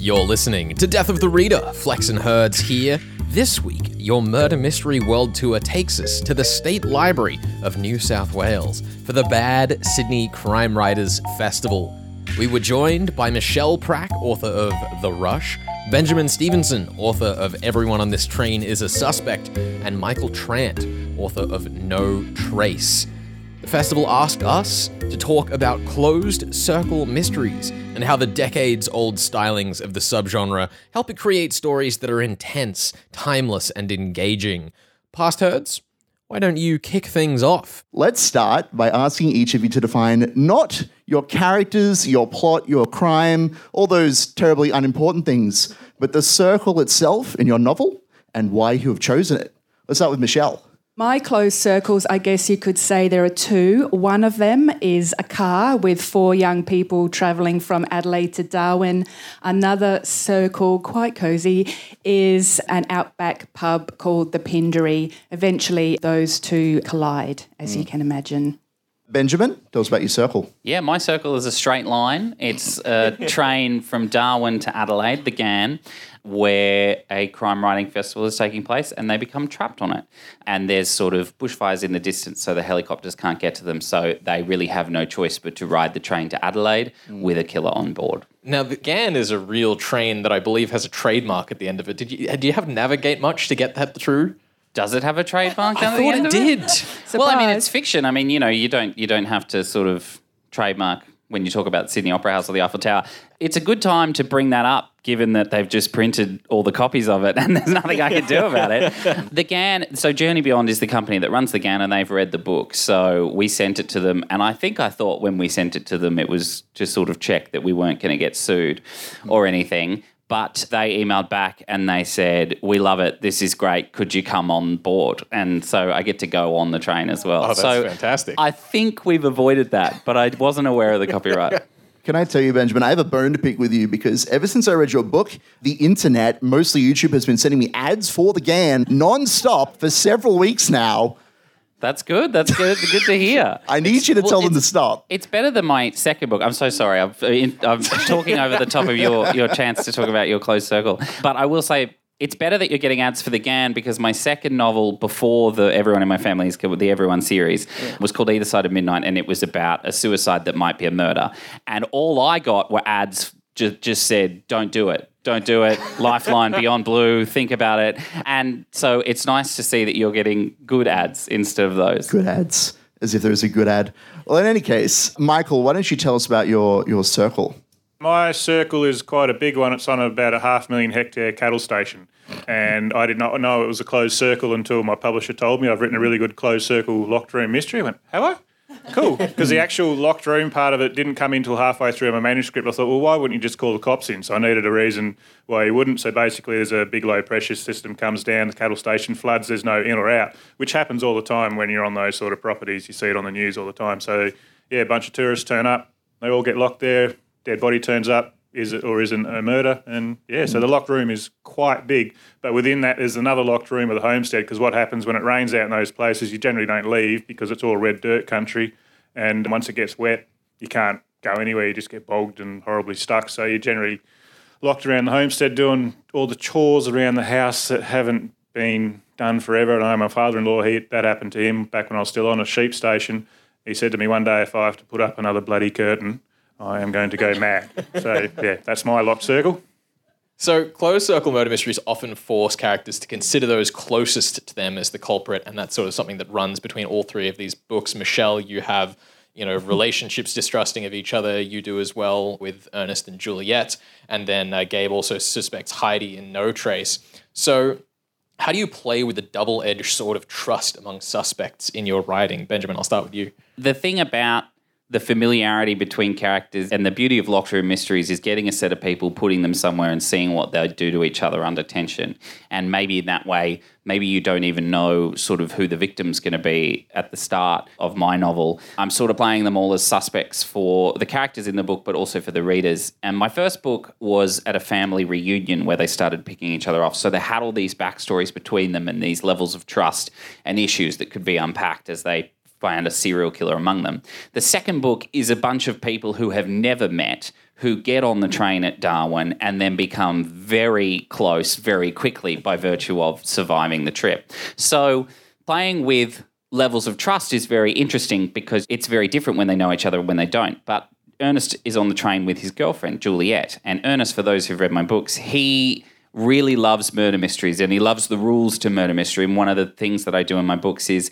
You're listening to Death of the Reader. Flex and Herds here. This week, your Murder Mystery World Tour takes us to the State Library of New South Wales for the Bad Sydney Crime Writers Festival. We were joined by Michelle Prak, author of The Rush, Benjamin Stevenson, author of Everyone on This Train is a Suspect, and Michael Trant, author of No Trace. Festival asked us to talk about closed circle mysteries and how the decades old stylings of the subgenre help it create stories that are intense, timeless, and engaging. Past herds, why don't you kick things off? Let's start by asking each of you to define not your characters, your plot, your crime, all those terribly unimportant things, but the circle itself in your novel and why you have chosen it. Let's start with Michelle. My closed circles, I guess you could say there are two. One of them is a car with four young people travelling from Adelaide to Darwin. Another circle, quite cosy, is an outback pub called the Pindari. Eventually, those two collide, as you mm. can imagine. Benjamin, tell us about your circle. Yeah, my circle is a straight line. It's a train from Darwin to Adelaide, the Ghan, where a crime writing festival is taking place and they become trapped on it. And there's sort of bushfires in the distance, so the helicopters can't get to them. So they really have no choice but to ride the train to Adelaide with a killer on board. Now, the Ghan is a real train that I believe has a trademark at the end of it. Did you, do you have to navigate much to get that through? Does it have a trademark? I thought it did. Well, I mean, it's fiction. I mean, you know, you don't you don't have to sort of trademark when you talk about Sydney Opera House or the Eiffel Tower. It's a good time to bring that up, given that they've just printed all the copies of it, and there's nothing I can do about it. The Ghan, so Journey Beyond is the company that runs the Ghan, and they've read the book. So we sent it to them, and I think I thought when we sent it to them, it was to sort of check that we weren't going to get sued or anything. But they emailed back and they said, "We love it. This is great. Could you come on board?" And so I get to go on the train as well. Oh, that's so fantastic. I think we've avoided that, but I wasn't aware of the copyright. Can I tell you, Benjamin, I have a bone to pick with you because ever since I read your book, the internet, mostly YouTube, has been sending me ads for the Ghan non-stop for several weeks now. That's good. That's good. Good to hear. I need you to Well, tell them to stop. It's better than my second book. I'm so sorry. I'm, I'm talking over the top of your, your chance to talk about your closed circle. But I will say it's better that you're getting ads for the Ghan because my second novel before the Everyone in My Family is the Everyone series was called Either Side of Midnight and it was about a suicide that might be a murder. And all I got were ads just, just said, don't do it. Don't do it. Lifeline, Beyond Blue, think about it. And so it's nice to see that you're getting good ads instead of those. Good ads, as if there was a good ad. Well, in any case, Michael, why don't you tell us about your, your circle? My circle is quite a big one. It's on about a half million hectare cattle station. And I did not know it was a closed circle until my publisher told me I've written a really good closed circle locked room mystery. I went, have I? Cool. Because the actual locked room part of it didn't come in until halfway through my manuscript. I thought, well, why wouldn't you just call the cops in? So I needed a reason why you wouldn't. So basically, there's a big low pressure system comes down, the cattle station floods, there's no in or out, which happens all the time when you're on those sort of properties. You see it on the news all the time. So, yeah, a bunch of tourists turn up, they all get locked there, dead body turns up, is it or isn't a murder? And yeah, so the locked room is quite big, but within that is another locked room of the homestead because what happens when it rains out in those places, you generally don't leave because it's all red dirt country, and once it gets wet, you can't go anywhere. You just get bogged and horribly stuck. So you're generally locked around the homestead doing all the chores around the house that haven't been done forever. And I know my father-in-law, he, that happened to him back when I was still on a sheep station. He said to me one day, if I have to put up another bloody curtain, I am going to go mad. so yeah, that's my locked circle. So, closed circle murder mysteries often force characters to consider those closest to them as the culprit, and that's sort of something that runs between all three of these books. Michelle, you have, you know, relationships distrusting of each other. You do as well with Ernest and Juliet, and then uh, Gabe also suspects Heidi in No Trace. So, how do you play with the double-edged sword of trust among suspects in your writing, Benjamin? I'll start with you. the thing about the familiarity between characters and the beauty of locked room mysteries is getting a set of people, putting them somewhere and seeing what they do to each other under tension. And maybe in that way, maybe you don't even know sort of who the victim's going to be at the start of my novel. I'm sort of playing them all as suspects for the characters in the book, but also for the readers. And my first book was at a family reunion where they started picking each other off. So they had all these backstories between them and these levels of trust and issues that could be unpacked as they found a serial killer among them. The second book is a bunch of people who have never met who get on the train at Darwin and then become very close very quickly by virtue of surviving the trip. So playing with levels of trust is very interesting because it's very different when they know each other and when they don't. But Ernest is on the train with his girlfriend, Juliet. And Ernest, for those who've read my books, he really loves murder mysteries and he loves the rules to murder mystery. And one of the things that I do in my books is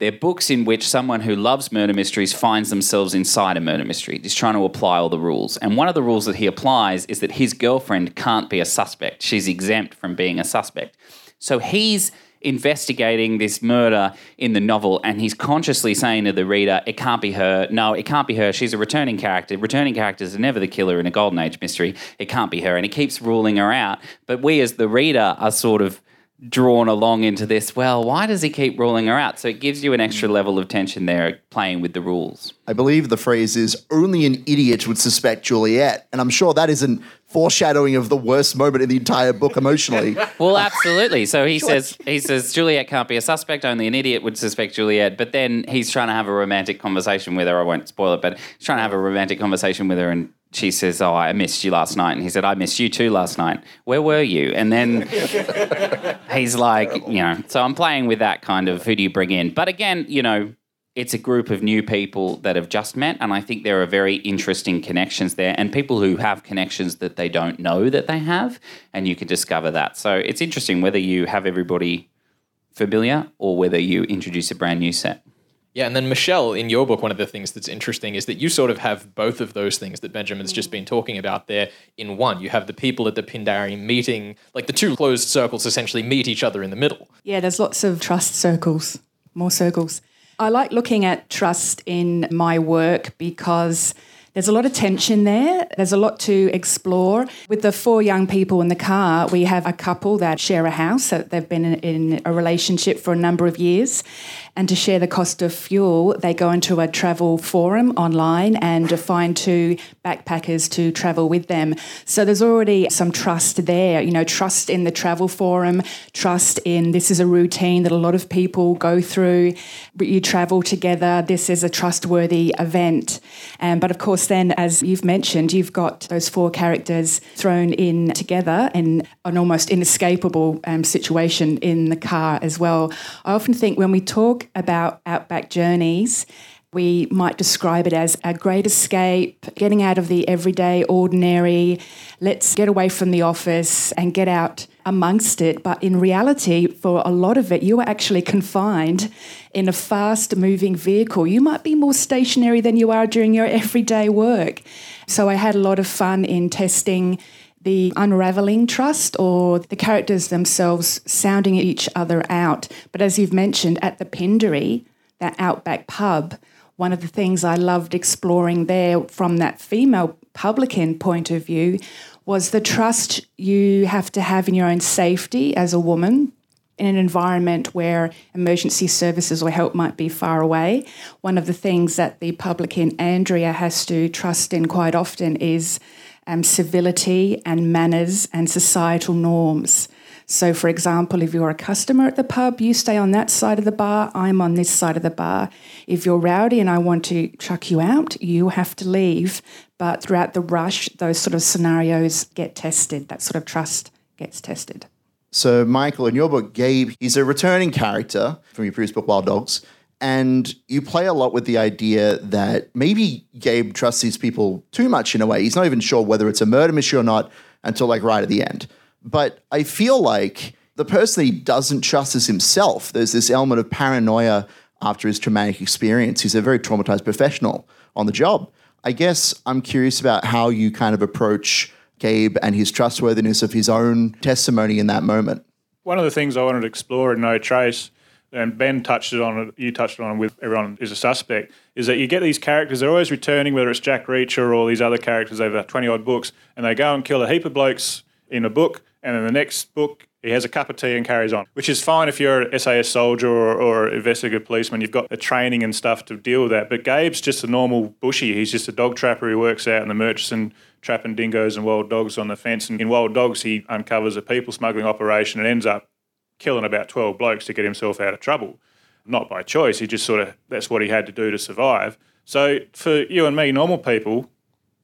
they're books in which someone who loves murder mysteries finds themselves inside a murder mystery. He's trying to apply all the rules. And one of the rules that he applies is that his girlfriend can't be a suspect. She's exempt from being a suspect. So he's investigating this murder in the novel and he's consciously saying to the reader, it can't be her. No, it can't be her. She's a returning character. Returning characters are never the killer in a golden age mystery. It can't be her. And he keeps ruling her out. But we as the reader are sort of drawn along into this. Well, why does he keep ruling her out? So it gives you an extra level of tension there playing with the rules. I believe the phrase is only an idiot would suspect Juliet. And I'm sure that isn't foreshadowing of the worst moment in the entire book emotionally. Well, absolutely. So he says he says Juliet can't be a suspect. Only an idiot would suspect Juliet. But then he's trying to have a romantic conversation with her. I won't spoil it, but he's trying to have a romantic conversation with her, and she says, "Oh, I missed you last night." And he said, "I missed you too last night. Where were you?" And then he's like, you know. So I'm playing with that kind of who do you bring in? But again, you know, it's a group of new people that have just met, and I think there are very interesting connections there, and people who have connections that they don't know that they have, and you can discover that. So it's interesting whether you have everybody familiar or whether you introduce a brand new set. Yeah, and then Michelle, in your book, one of the things that's interesting is that you sort of have both of those things that Benjamin's just mm. been talking about there in one. You have the people at the Pindari meeting, like the two closed circles essentially meet each other in the middle. Yeah, there's lots of trust circles, more circles. I like looking at trust in my work because there's a lot of tension there. There's a lot to explore. With the four young people in the car, we have a couple that share a house. That they've been in, in a relationship for a number of years. And to share the cost of fuel, they go into a travel forum online and find two backpackers to travel with them. So there's already some trust there, you know, trust in the travel forum, trust in this is a routine that a lot of people go through. You travel together, this is a trustworthy event. Um, but of course, then, as you've mentioned, you've got those four characters thrown in together in an almost inescapable um, situation in the car as well. I often think when we talk about outback journeys, we might describe it as a great escape, getting out of the everyday, ordinary. Let's get away from the office and get out amongst it. But in reality, for a lot of it, you are actually confined in a fast moving vehicle. You might be more stationary than you are during your everyday work. So I had a lot of fun in testing the unraveling trust or the characters themselves sounding each other out. But as you've mentioned, at the Pindari, that outback pub, one of the things I loved exploring there from that female publican point of view was the trust you have to have in your own safety as a woman in an environment where emergency services or help might be far away. One of the things that the publican Andrea has to trust in quite often is um, civility and manners and societal norms. So, for example, if you're a customer at the pub, you stay on that side of the bar, I'm on this side of the bar. If you're rowdy and I want to chuck you out, you have to leave. But throughout the rush, those sort of scenarios get tested, that sort of trust gets tested. So, Michael, in your book, Gabe, he's a returning character from your previous book, Wild Dogs. And you play a lot with the idea that maybe Gabe trusts these people too much in a way. He's not even sure whether it's a murder mystery or not until like right at the end. But I feel like the person he doesn't trust is himself. There's this element of paranoia after his traumatic experience. He's a very traumatized professional on the job. I guess I'm curious about how you kind of approach Gabe and his trustworthiness of his own testimony in that moment. One of the things I wanted to explore in No Trace, and Ben touched it on, you touched on it with everyone is a suspect, is that you get these characters, they're always returning, whether it's Jack Reacher or these other characters over 20 odd books, and they go and kill a heap of blokes in a book, and in the next book, he has a cup of tea and carries on, which is fine if you're an SAS soldier or, or investigative policeman. You've got the training and stuff to deal with that. But Gabe's just a normal bushy. He's just a dog trapper who works out in the Murchison trapping dingoes and wild dogs on the fence. And in Wild Dogs, he uncovers a people smuggling operation and ends up killing about 12 blokes to get himself out of trouble. not by choice. He just sort of, that's what he had to do to survive. So for you and me, normal people,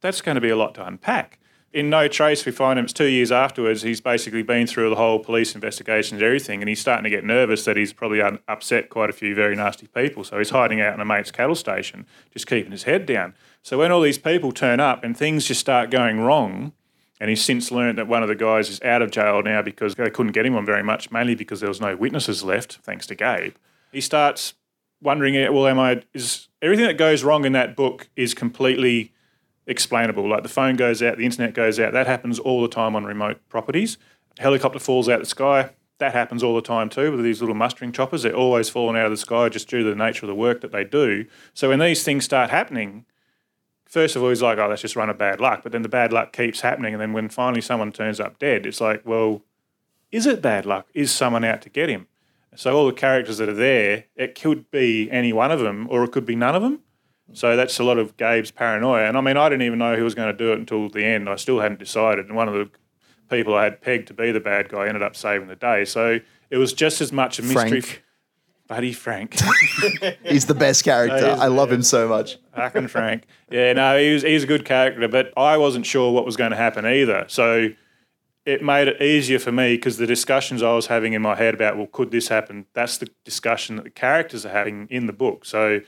that's going to be a lot to unpack. In No Trace, we find him, it's two years afterwards, he's basically been through the whole police investigations, everything, and he's starting to get nervous that he's probably upset quite a few very nasty people. So he's hiding out in a mate's cattle station, just keeping his head down. So when all these people turn up and things just start going wrong, and he's since learned that one of the guys is out of jail now because they couldn't get him on very much, mainly because there was no witnesses left, thanks to Gabe. He starts wondering, eh, well, am I, is everything that goes wrong in that book is completely explainable. Like the phone goes out, the internet goes out. That happens all the time on remote properties. helicopter falls out of the sky. That happens all the time too with these little mustering choppers. They're always falling out of the sky just due to the nature of the work that they do. So when these things start happening, first of all, he's like, oh, that's just run of bad luck. But then the bad luck keeps happening. And then when finally someone turns up dead, it's like, well, is it bad luck? Is someone out to get him? So all the characters that are there, it could be any one of them or it could be none of them. So that's a lot of Gabe's paranoia. And I mean, I didn't even know who was going to do it until the end. I still hadn't decided. And one of the people I had pegged to be the bad guy ended up saving the day. So it was just as much a mystery. Frank. Buddy Frank. He's the best character. I love him so much. Fucking Frank. Yeah, no, he was, he's a good character, but I wasn't sure what was going to happen either. So it made it easier for me because the discussions I was having in my head about, well, could this happen? That's the discussion that the characters are having in the book. So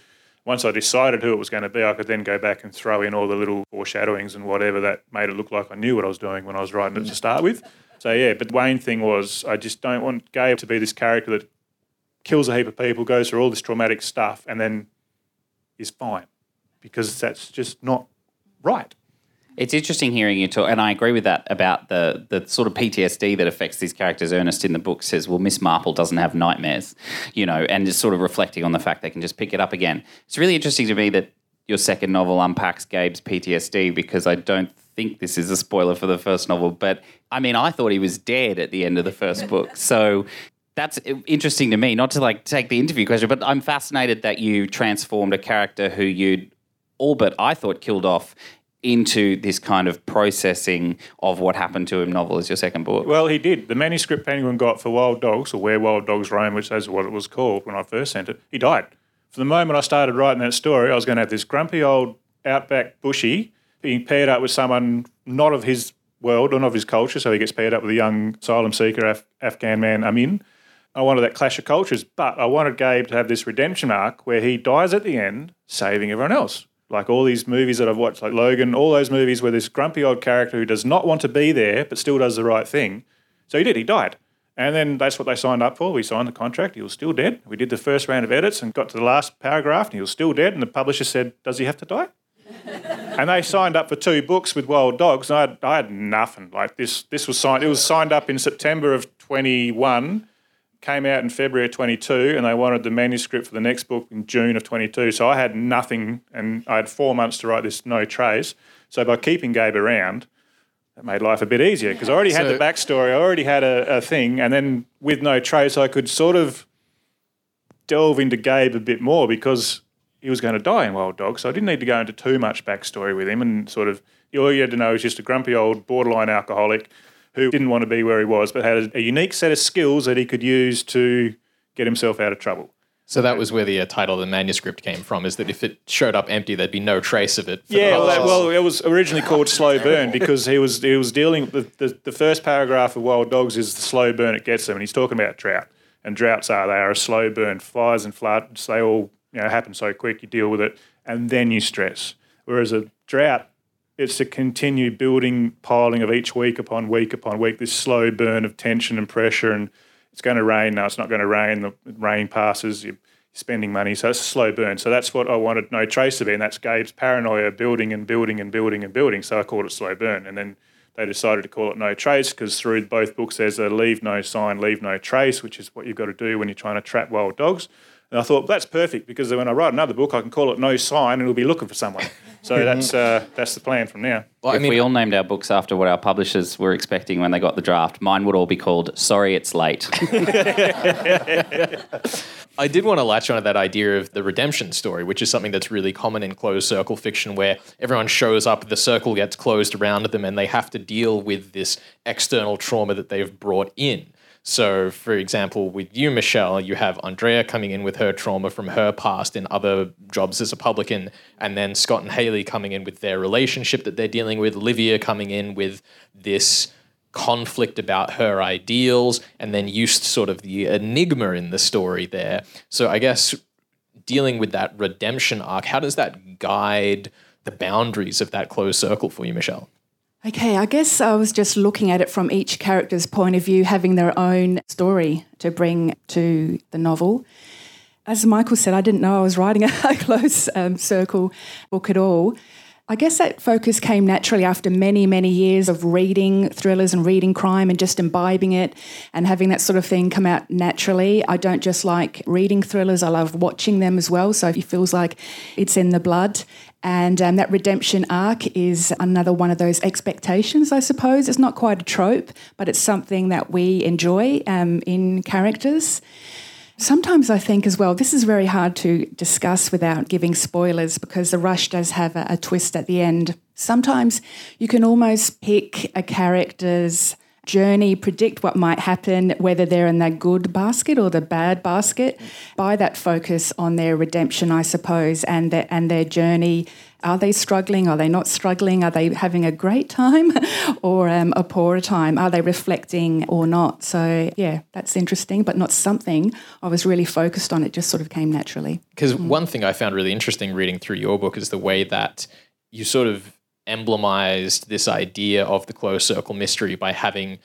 once I decided who it was going to be, I could then go back and throw in all the little foreshadowings and whatever that made it look like I knew what I was doing when I was writing it to start with. So yeah, but the Wayne thing was I just don't want Gabe to be this character that kills a heap of people, goes through all this traumatic stuff, and then is fine because that's just not right. It's interesting hearing you talk, and I agree with that about the the sort of PTSD that affects these characters. Ernest in the book says, "Well, Miss Marple doesn't have nightmares," you know, and just sort of reflecting on the fact they can just pick it up again. It's really interesting to me that your second novel unpacks Gabe's PTSD because I don't think this is a spoiler for the first novel, but I mean, I thought he was dead at the end of the first book, so. That's interesting to me, not to like take the interview question, but I'm fascinated that you transformed a character who you'd all but I thought killed off into this kind of processing of what happened to him novel as your second book. Well, he did. The manuscript Penguin got for Wild Dogs, or Where Wild Dogs Roam, which is what it was called when I first sent it, he died. From the moment I started writing that story, I was going to have this grumpy old outback bushy being paired up with someone not of his world or not of his culture, so he gets paired up with a young asylum seeker Af- Afghan man, Amin. I wanted that clash of cultures, but I wanted Gabe to have this redemption arc where he dies at the end, saving everyone else. Like all these movies that I've watched, like Logan, all those movies where this grumpy old character who does not want to be there but still does the right thing. So he did, he died. And then that's what they signed up for. We signed the contract. He was still dead. We did the first round of edits and got to the last paragraph and he was still dead. And the publisher said, Does he have to die? and they signed up for two books with Wild Dogs. And I had, I had nothing. Like this, this was signed. It was signed up in September of 21 came out in February of 22 and they wanted the manuscript for the next book in June of 22. So I had nothing and I had four months to write this No Trace. So by keeping Gabe around, it made life a bit easier because I already had So- the backstory, I already had a, a thing, and then with No Trace, I could sort of delve into Gabe a bit more because he was going to die in Wild Dogs. So I didn't need to go into too much backstory with him and sort of all you had to know was just a grumpy old borderline alcoholic who didn't want to be where he was, but had a, a unique set of skills that he could use to get himself out of trouble. So that was where the uh, title of the manuscript came from. Is that if it showed up empty, there'd be no trace of it. for the Yeah, well, that, well, it was originally called Slow Burn because he was he was dealing the, the the first paragraph of Wild Dogs is the slow burn it gets them, and he's talking about drought. And droughts are they are a slow burn. Fires and floods they all you know happen so quick. You deal with it, and then you stress. Whereas a drought, it's a continued building, piling of each week upon week upon week. This slow burn of tension and pressure, and it's going to rain. now it's not going to rain. The rain passes. You're spending money, so it's a slow burn. So that's what I wanted no trace to be, and that's Gabe's paranoia building and building and building and building. So I called it slow burn, and then they decided to call it no trace because through both books there's a leave no sign, leave no trace, which is what you've got to do when you're trying to trap wild dogs. And I thought that's perfect because when I write another book, I can call it no sign, and it'll be looking for someone. So that's uh, that's the plan from now. Well, I if mean, we all named our books after what our publishers were expecting when they got the draft, mine would all be called "Sorry, It's Late." I did want to latch onto that idea of the redemption story, which is something that's really common in closed circle fiction, where everyone shows up, the circle gets closed around them, and they have to deal with this external trauma that they've brought in. So, for example, with you, Michelle, you have Andrea coming in with her trauma from her past in other jobs as a publican, and then Scott and Haley coming in with their relationship that they're dealing with, Livia coming in with this conflict about her ideals, and then used sort of the enigma in the story there. So, I guess dealing with that redemption arc, how does that guide the boundaries of that closed circle for you, Michelle? Okay, I guess I was just looking at it from each character's point of view, having their own story to bring to the novel. As Michael said, I didn't know I was writing a close um, circle book at all. I guess that focus came naturally after many, many years of reading thrillers and reading crime and just imbibing it and having that sort of thing come out naturally. I don't just like reading thrillers, I love watching them as well. So it feels like it's in the blood. And um, that redemption arc is another one of those expectations, I suppose. It's not quite a trope, but it's something that we enjoy um, in characters. Sometimes I think as well, this is very hard to discuss without giving spoilers because The Rush does have a, a twist at the end. Sometimes you can almost pick a character's journey, predict what might happen, whether they're in the good basket or the bad basket, by that focus on their redemption, I suppose, and their, and their journey. Are they struggling? Are they not struggling? Are they having a great time or um, a poorer time? Are they reflecting or not? So, yeah, that's interesting, but not something I was really focused on. It just sort of came naturally. Because one thing I found really interesting reading through your book is the way that you sort of emblemized this idea of the closed circle mystery by having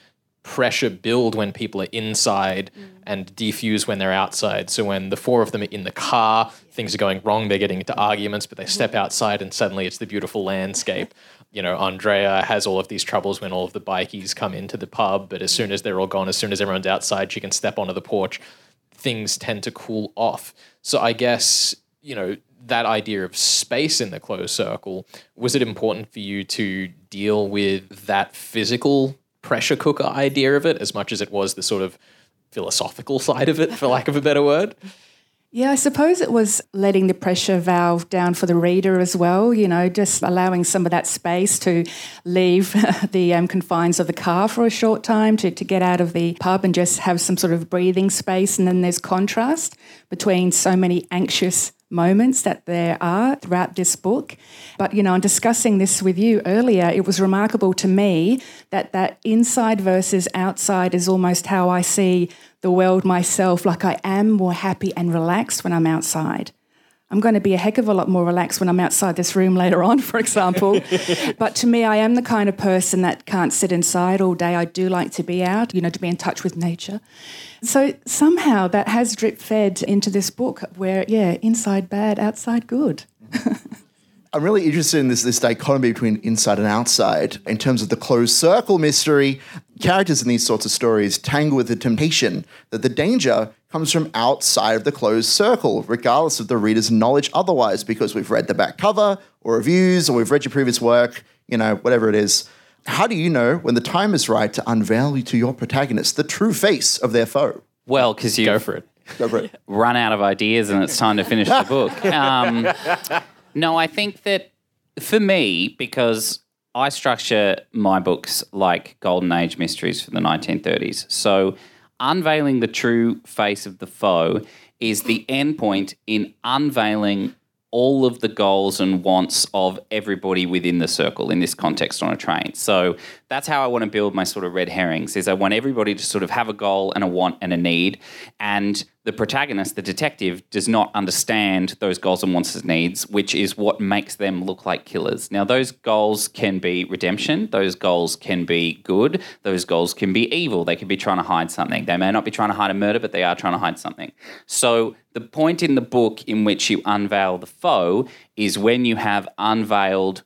pressure build when people are inside mm. and defuse when they're outside. So when the four of them are in the car, things are going wrong, they're getting into arguments, but they step outside and suddenly it's the beautiful landscape. You know, Andrea has all of these troubles when all of the bikies come into the pub, but as soon as they're all gone, as soon as everyone's outside, she can step onto the porch. Things tend to cool off. So I guess, you know, that idea of space in the closed circle, was it important for you to deal with that physical pressure cooker idea of it as much as it was the sort of philosophical side of it, for lack of a better word? Yeah, I suppose it was letting the pressure valve down for the reader as well, you know, just allowing some of that space to leave the um, confines of the car for a short time, to, to get out of the pub and just have some sort of breathing space. And then there's contrast between so many anxious moments that there are throughout this book. But, you know, in discussing this with you earlier, it was remarkable to me that that inside versus outside is almost how I see the world myself. Like I am more happy and relaxed when I'm outside. I'm going to be a heck of a lot more relaxed when I'm outside this room later on, for example. but to me, I am the kind of person that can't sit inside all day. I do like to be out, you know, to be in touch with nature. So somehow that has drip fed into this book where, yeah, inside bad, outside good. I'm really interested in this this dichotomy between inside and outside in terms of the closed circle mystery. Characters in these sorts of stories tangle with the temptation that the danger comes from outside of the closed circle, regardless of the reader's knowledge otherwise, because we've read the back cover or reviews or we've read your previous work, you know, whatever it is. How do you know when the time is right to unveil to your protagonist the true face of their foe? Well, because you Go for it. Go for it. run out of ideas and it's time to finish the book. Um, no, I think that for me, because I structure my books like Golden Age mysteries from the 1930s. So unveiling the true face of the foe is the end point in unveiling all of the goals and wants of everybody within the circle in this context on a train. So that's how I want to build my sort of red herrings is I want everybody to sort of have a goal and a want and a need and the protagonist, the detective, does not understand those goals and wants and needs, which is what makes them look like killers. Now, those goals can be redemption, those goals can be good, those goals can be evil. They could be trying to hide something. They may not be trying to hide a murder, but they are trying to hide something. So, the point in the book in which you unveil the foe is when you have unveiled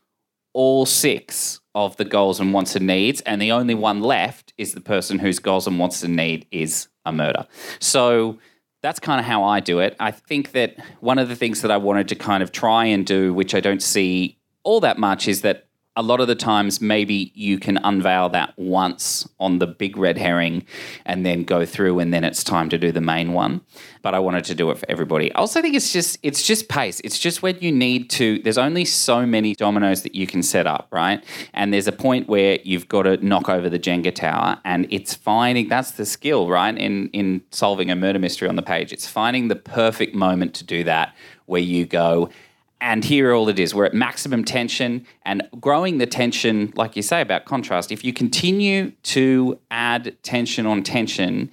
all six of the goals and wants and needs, and the only one left is the person whose goals and wants and need is a murder. So, that's kind of how I do it. I think that one of the things that I wanted to kind of try and do, which I don't see all that much, is that a lot of the times maybe you can unveil that once on the big red herring and then go through and then it's time to do the main one. But i wanted to do it for everybody. I also think it's just it's just pace. It's just when you need to there's only so many dominoes that you can set up right? And there's a point where you've got to knock over the jenga tower and it's finding that's the skill right? In in solving a murder mystery on the page. It's finding the perfect moment to do that where you go and here all it is. We're at maximum tension and growing the tension, like you say about contrast. If you continue to add tension on tension,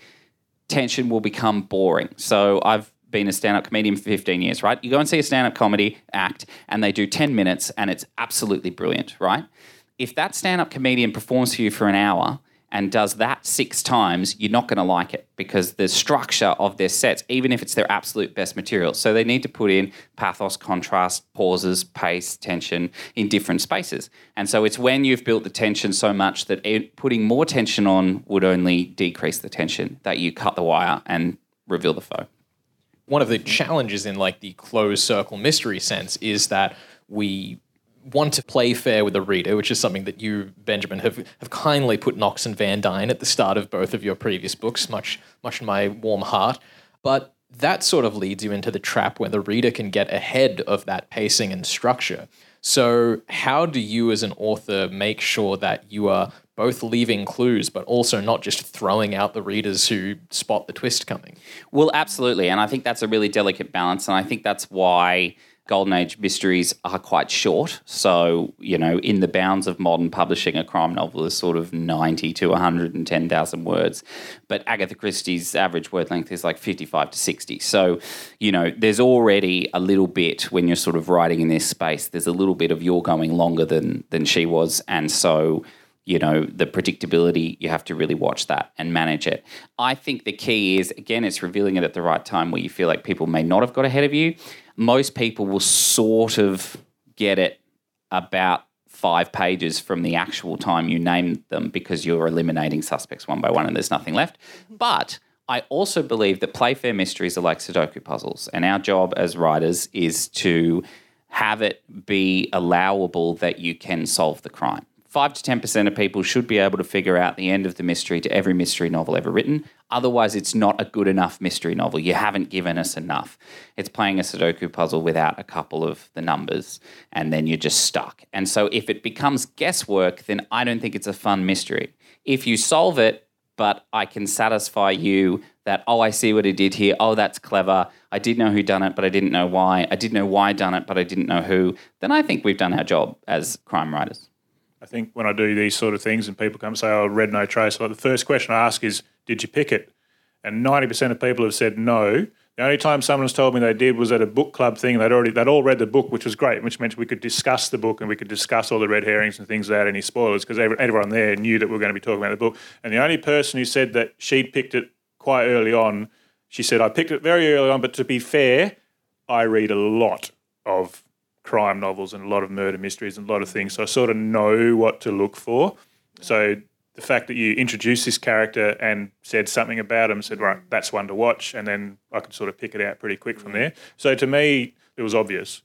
tension will become boring. So I've been a stand-up comedian for 15 years, right? You go and see a stand-up comedy act and they do 10 minutes and it's absolutely brilliant, right? If that stand-up comedian performs for you for an hour, and does that six times, you're not going to like it because the structure of their sets, even if it's their absolute best material, so they need to put in pathos, contrast, pauses, pace, tension in different spaces. And so it's when you've built the tension so much that it, putting more tension on would only decrease the tension that you cut the wire and reveal the foe. One of the challenges in like the closed circle mystery sense is that we want to play fair with the reader, which is something that you, Benjamin, have, have kindly put Knox and Van Dine at the start of both of your previous books, much much in my warm heart. But that sort of leads you into the trap where the reader can get ahead of that pacing and structure. So, how do you, as an author, make sure that you are both leaving clues, but also not just throwing out the readers who spot the twist coming? Well, absolutely. And I think that's a really delicate balance. And I think that's why Golden Age mysteries are quite short. So, you know, in the bounds of modern publishing, a crime novel is sort of 90 to 110,000 words. But Agatha Christie's average word length is like 55 to 60. So, you know, there's already a little bit when you're sort of writing in this space, there's a little bit of you're going longer than, than she was. And so, you know, the predictability, you have to really watch that and manage it. I think the key is, again, it's revealing it at the right time where you feel like people may not have got ahead of you most people will sort of get it about five pages from the actual time you name them because you're eliminating suspects one by one and there's nothing left. But I also believe that playfair mysteries are like Sudoku puzzles, and our job as writers is to have it be allowable that you can solve the crime. 5 to 10% of people should be able to figure out the end of the mystery to every mystery novel ever written. Otherwise, it's not a good enough mystery novel. You haven't given us enough. It's playing a Sudoku puzzle without a couple of the numbers, and then you're just stuck. And so, if it becomes guesswork, then I don't think it's a fun mystery. If you solve it, but I can satisfy you that, oh, I see what he did here. Oh, that's clever. I did know who done it, but I didn't know why. I did know why done it, but I didn't know who. Then I think we've done our job as crime writers. I think when I do these sort of things and people come and say, "Oh, read no trace," well, the first question I ask is, "Did you pick it?" And ninety percent of people have said no. The only time someone's told me they did was at a book club thing. They'd already they'd all read the book, which was great, which meant we could discuss the book and we could discuss all the red herrings and things without any spoilers because everyone there knew that we were going to be talking about the book. And the only person who said that she'd picked it quite early on, she said, "I picked it very early on, but to be fair, I read a lot of crime novels and a lot of murder mysteries and a lot of things. So I sort of know what to look for. So the fact that you introduced this character and said something about him, said, right, that's one to watch, and then I could sort of pick it out pretty quick from mm. there. So to me, it was obvious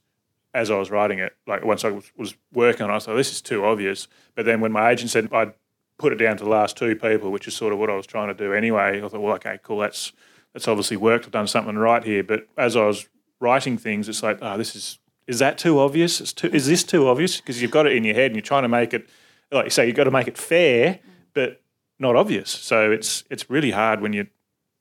as I was writing it. Like once I was, was working on it, I thought, this is too obvious. But then when my agent said I'd put it down to the last two people, which is sort of what I was trying to do anyway, I thought, well, okay, cool, that's that's obviously worked. I've done something right here. But as I was writing things, it's like, oh, this is is that too obvious? Is, too, is this too obvious? Because you've got it in your head and you're trying to make it, like you say, you've got to make it fair, but not obvious. So it's it's really hard when you,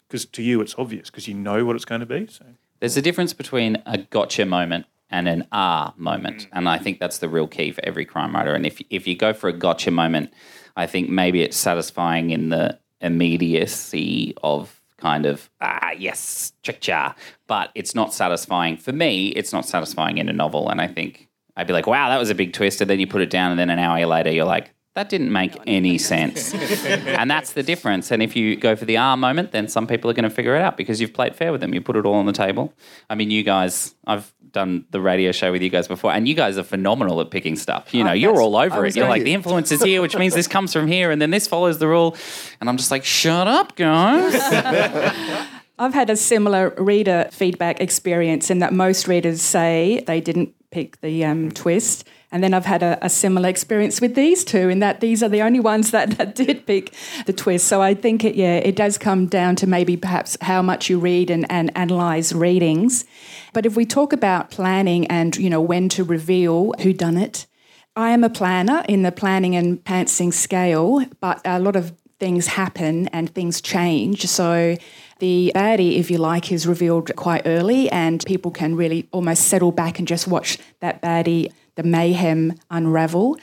because to you it's obvious because you know what it's going to be. So there's a difference between a gotcha moment and an ah moment, mm. and I think that's the real key for every crime writer. And if if you go for a gotcha moment, I think maybe it's satisfying in the immediacy of kind of ah yes cha but it's not satisfying for me it's not satisfying in a novel. And i think i'd be like wow that was a big twist. And then you put it down and then an hour later you're like that didn't make any sense and that's the difference and if you go for the r moment then some people are going to figure it out because you've played fair with them you put it all on the table i mean you guys i've done the radio show with you guys before, and you guys are phenomenal at picking stuff. You know, oh, you're all over it. You're like, the influence is here, which means this comes from here, and then this follows the rule. And I'm just like, shut up, guys. I've had a similar reader feedback experience in that most readers say they didn't pick the um, twist. And then I've had a, a, similar experience with these two, in that these are the only ones that, that did pick the twist. So I think it, yeah, it does come down to maybe perhaps how much you read and, and analyze readings. But if we talk about planning and you know when to reveal who done it, I am a planner in the planning and pantsing scale, but a lot of things happen and things change. So the baddie, if you like, is revealed quite early, and people can really almost settle back and just watch that baddie, the mayhem unravel.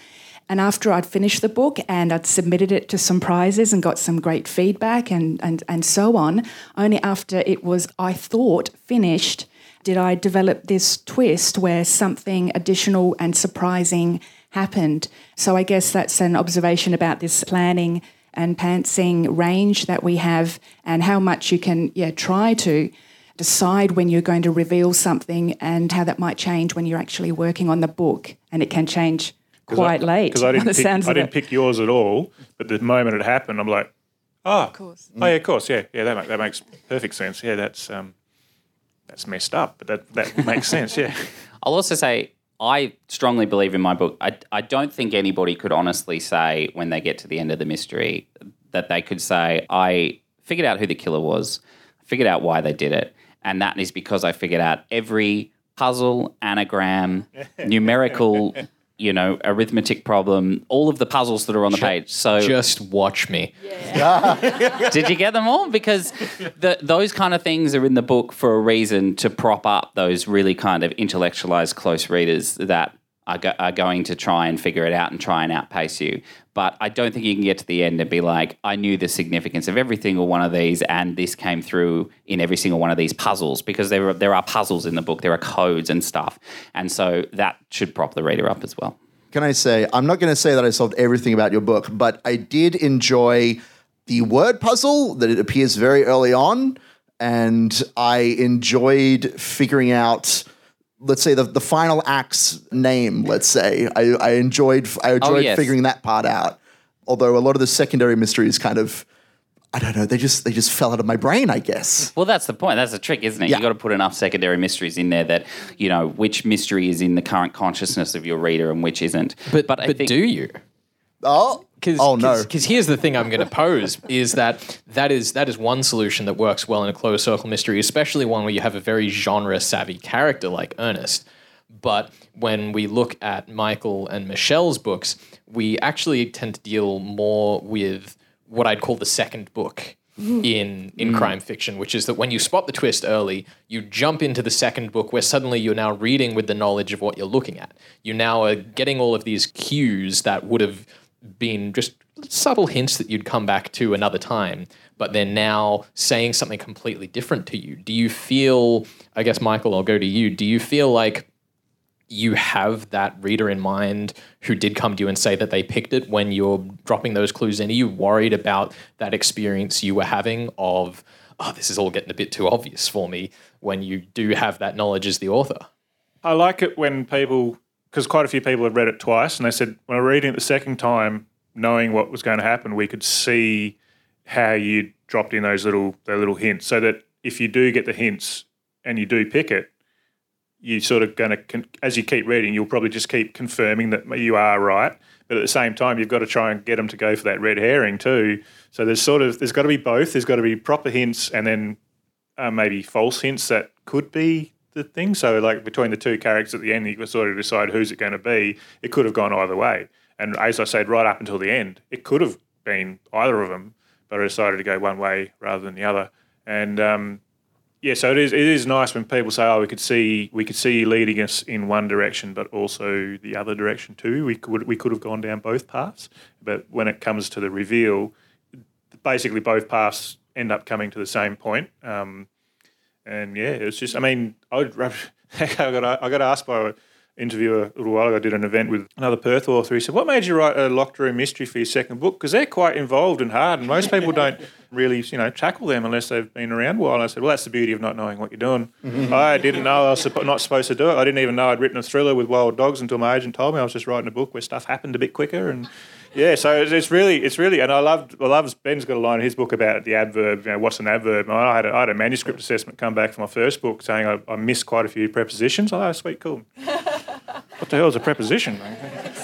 And after I'd finished the book and I'd submitted it to some prizes and got some great feedback and, and, and so on, only after it was, I thought, finished, did I develop this twist where something additional and surprising happened. So I guess that's an observation about this planning and pantsing range that we have and how much you can yeah, try to decide when you're going to reveal something and how that might change when you're actually working on the book. And it can change quite I, late. Because I didn't, pick, I didn't pick yours at all, but the moment it happened, I'm like, oh, of course. oh yeah, of course, yeah, yeah, that, that makes perfect sense. Yeah, that's um, that's messed up, but that that makes sense. Yeah. I'll also say I strongly believe in my book. I, I don't think anybody could honestly say when they get to the end of the mystery that they could say, I figured out who the killer was, figured out why they did it. And that is because I figured out every puzzle, anagram, numerical you know, arithmetic problem, all of the puzzles that are on the page. So just watch me. Yeah. Did you get them all? Because the, those kind of things are in the book for a reason to prop up those really kind of intellectualized close readers that are, go- are going to try and figure it out and try and outpace you. But I don't think you can get to the end and be like, I knew the significance of every single one of these, and this came through in every single one of these puzzles because there are, there are puzzles in the book, there are codes and stuff. And so that should prop the reader up as well. Can I say, I'm not going to say that I solved everything about your book, but I did enjoy the word puzzle that it appears very early on. And I enjoyed figuring out let's say the, the final act's name let's say i, I enjoyed i oh, enjoyed oh, yes. figuring that part out although a lot of the secondary mysteries kind of I don't know. They just they just fell out of my brain, I guess. Well, that's the point. That's the trick, isn't it? Yeah. You got to put enough secondary mysteries in there that you know which mystery is in the current consciousness of your reader and which isn't. But but, but think, do you? Oh, Cause, oh no! Because here's the thing I'm going to pose is that that is that is one solution that works well in a closed circle mystery, especially one where you have a very genre savvy character like Ernest. But when we look at Michael and Michelle's books, we actually tend to deal more with what I'd call the second book in in mm. crime fiction, which is that when you spot the twist early, you jump into the second book where suddenly you're now reading with the knowledge of what you're looking at. You now are getting all of these cues that would have been just subtle hints that you'd come back to another time, but they're now saying something completely different to you. Do you feel, I guess, Michael, I'll go to you. Do you feel like you have that reader in mind who did come to you and say that they picked it when you're dropping those clues in? Are you worried about that experience you were having of, oh, this is all getting a bit too obvious for me when you do have that knowledge as the author? I like it when people because quite a few people have read it twice, and they said when I reading it the second time, knowing what was going to happen, we could see how you dropped in those little those little hints, so that if you do get the hints and you do pick it, you're sort of going to as you keep reading, you'll probably just keep confirming that you are right. But at the same time, you've got to try and get them to go for that red herring too. So there's sort of there's got to be both. There's got to be proper hints and then uh, maybe false hints that could be the thing. So like between the two characters at the end, you sort of decide who's it going to be. It could have gone either way. And as I said, right up until the end, it could have been either of them, but I decided to go one way rather than the other. And um, yeah, so it is. It is nice when people say, "Oh, we could see we could see you leading us in one direction, but also the other direction too. We could we could have gone down both paths." But when it comes to the reveal, basically both paths end up coming to the same point. Um, and yeah, it's just. I mean, I. I got. I got asked by an interviewer a little while ago. I did an event with another Perth author. He said, "What made you write a locked room mystery for your second book? Because they're quite involved and hard, and most people don't really, you know, tackle them unless they've been around a while." And I said, "Well, that's the beauty of not knowing what you're doing. Mm-hmm. I didn't know I was not supposed to do it. I didn't even know I'd written a thriller with wild dogs until my agent told me I was just writing a book where stuff happened a bit quicker and." Yeah, so it's really, it's really, and I loved, I love Ben's got a line in his book about the adverb. You know, what's an adverb? And I had, a, I had a manuscript assessment come back for my first book saying I, I missed quite a few prepositions. Oh, sweet, cool. what the hell is a preposition?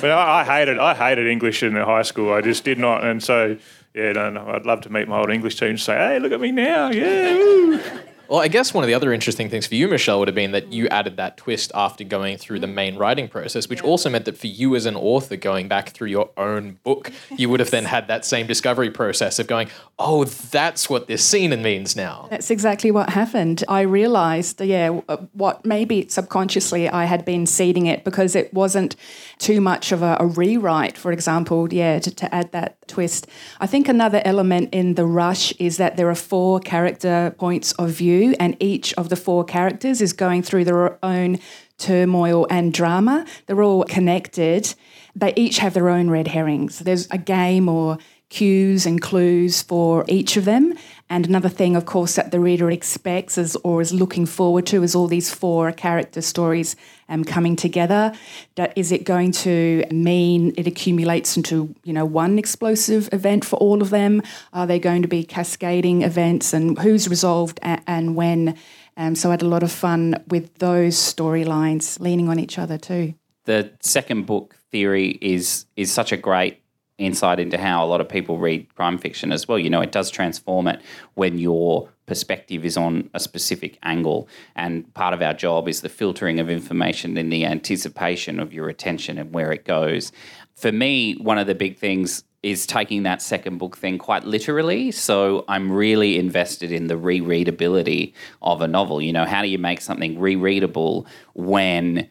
But I, I hated I hated English in high school. I just did not, and so yeah, no, no, I'd love to meet my old English teacher and say, hey, look at me now, yeah. Woo." Well, I guess one of the other interesting things for you, Michelle, would have been that you added that twist after going through the main writing process, which also meant that for you as an author, going back through your own book, you would have then had that same discovery process of going, oh, that's what this scene means now. That's exactly what happened. I realized, yeah, uh, what maybe subconsciously I had been seeding it because it wasn't too much of a, a rewrite, for example, yeah, to, to add that twist. I think another element in The Rush is that there are four character points of view, and each of the four characters is going through their own turmoil and drama. They're all connected. They each have their own red herrings. There's a game or cues and clues for each of them. And another thing, of course, that the reader expects is, or is looking forward to is all these four character stories um, coming together. That is it going to mean it accumulates into you know one explosive event for all of them? Are they going to be cascading events, and who's resolved a- and when? Um, so I had a lot of fun with those storylines, leaning on each other too. the second book theory is is such a great insight into how a lot of people read crime fiction as well. You know, it does transform it when your perspective is on a specific angle. And part of our job is the filtering of information and the anticipation of your attention and where it goes. For me, one of the big things is taking that second book thing quite literally. So I'm really invested in the rereadability of a novel. You know, how do you make something rereadable when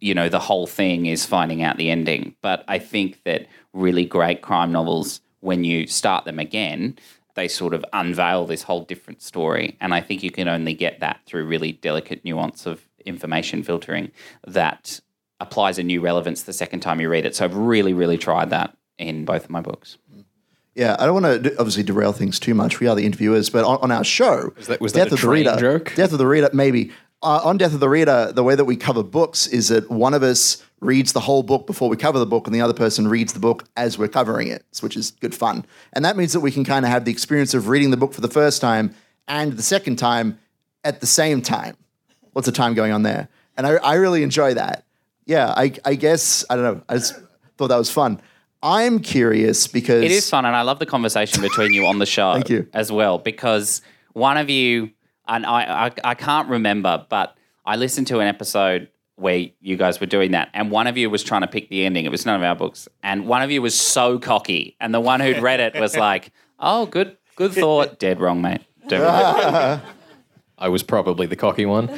you know the whole thing is finding out the ending but i think that really great crime novels when you start them again they sort of unveil this whole different story and i think you can only get that through really delicate nuance of information filtering that applies a new relevance the second time you read it so i've really really tried that in both of my books Yeah, I don't want to obviously derail things too much. We are the interviewers, but on, on our show, that- was that a Death of the Reader, joke? Death of the Reader, maybe. Uh, on Death of the Reader, the way that we cover books is that one of us reads the whole book before we cover the book, and the other person reads the book as we're covering it, which is good fun. And that means that we can kind of have the experience of reading the book for the first time and the second time at the same time. Lots of time going on there. And I, I really enjoy that. Yeah, I, I guess, I don't know, I just thought that was fun. I'm curious because It is fun, and I love the conversation between you on the show Thank you. as well because one of you, and I, I, I can't remember, but I listened to an episode where you guys were doing that, and one of you was trying to pick the ending. It was none of our books, and one of you was so cocky, and the one who'd read it was like, "Oh, good, good thought." Dead wrong, mate. Dead wrong. I was probably the cocky one.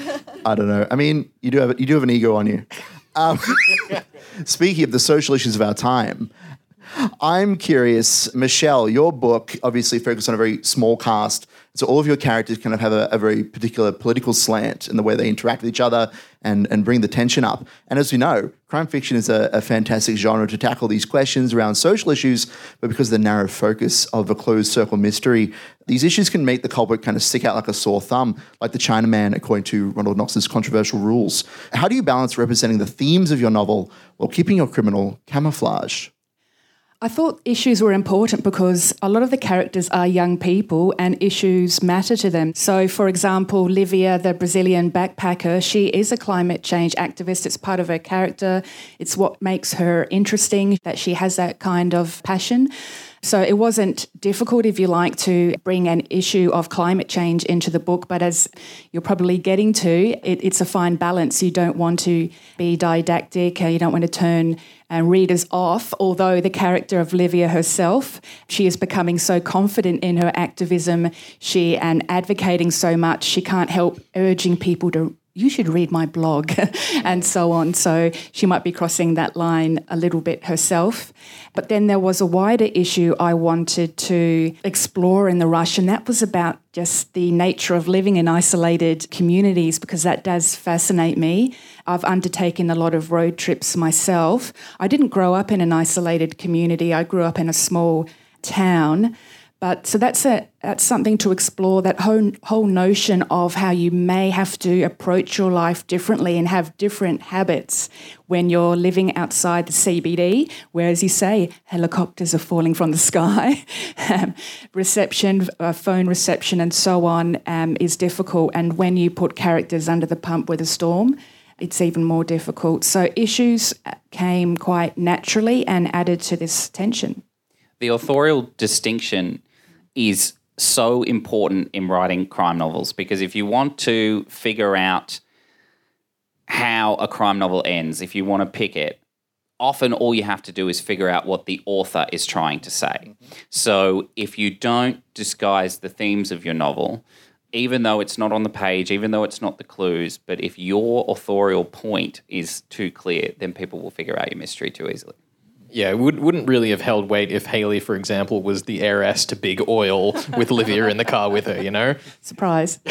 I don't know. I mean, you do have you do have an ego on you. Um, speaking of the social issues of our time, I'm curious, Michelle. Your book obviously focused on a very small cast, so all of your characters kind of have a, a very particular political slant in the way they interact with each other and and bring the tension up. And as we know, crime fiction is a, a fantastic genre to tackle these questions around social issues, but because of the narrow focus of a closed circle mystery, these issues can make the culprit kind of stick out like a sore thumb, like the Chinaman, according to Ronald Knox's controversial rules. How do you balance representing the themes of your novel while keeping your criminal camouflage? I thought issues were important because a lot of the characters are young people and issues matter to them. So, for example, Livia, the Brazilian backpacker, she is a climate change activist. It's part of her character, it's what makes her interesting that she has that kind of passion. So it wasn't difficult, if you like, to bring an issue of climate change into the book. But as you're probably getting to, it, it's a fine balance. You don't want to be didactic, uh, you don't want to turn uh, readers off. Although the character of Livia herself, she is becoming so confident in her activism, she and advocating so much, she can't help urging people to you should read my blog and so on. So she might be crossing that line a little bit herself. But then there was a wider issue I wanted to explore in the rush, and that was about just the nature of living in isolated communities because that does fascinate me. I've undertaken a lot of road trips myself. I didn't grow up in an isolated community, I grew up in a small town. But so that's a that's something to explore. That whole whole notion of how you may have to approach your life differently and have different habits when you're living outside the CBD, where, as you say, helicopters are falling from the sky, um, reception, uh, phone reception, and so on um, is difficult. And when you put characters under the pump with a storm, it's even more difficult. So issues came quite naturally and added to this tension. The authorial distinction is so important in writing crime novels because if you want to figure out how a crime novel ends, if you want to pick it, often all you have to do is figure out what the author is trying to say. Mm-hmm. So if you don't disguise the themes of your novel, even though it's not on the page, even though it's not the clues, but if your authorial point is too clear, then people will figure out your mystery too easily. Yeah, it would, wouldn't really have held weight if Haley, for example, was the heiress to big oil with Livia in the car with her, you know? Surprise.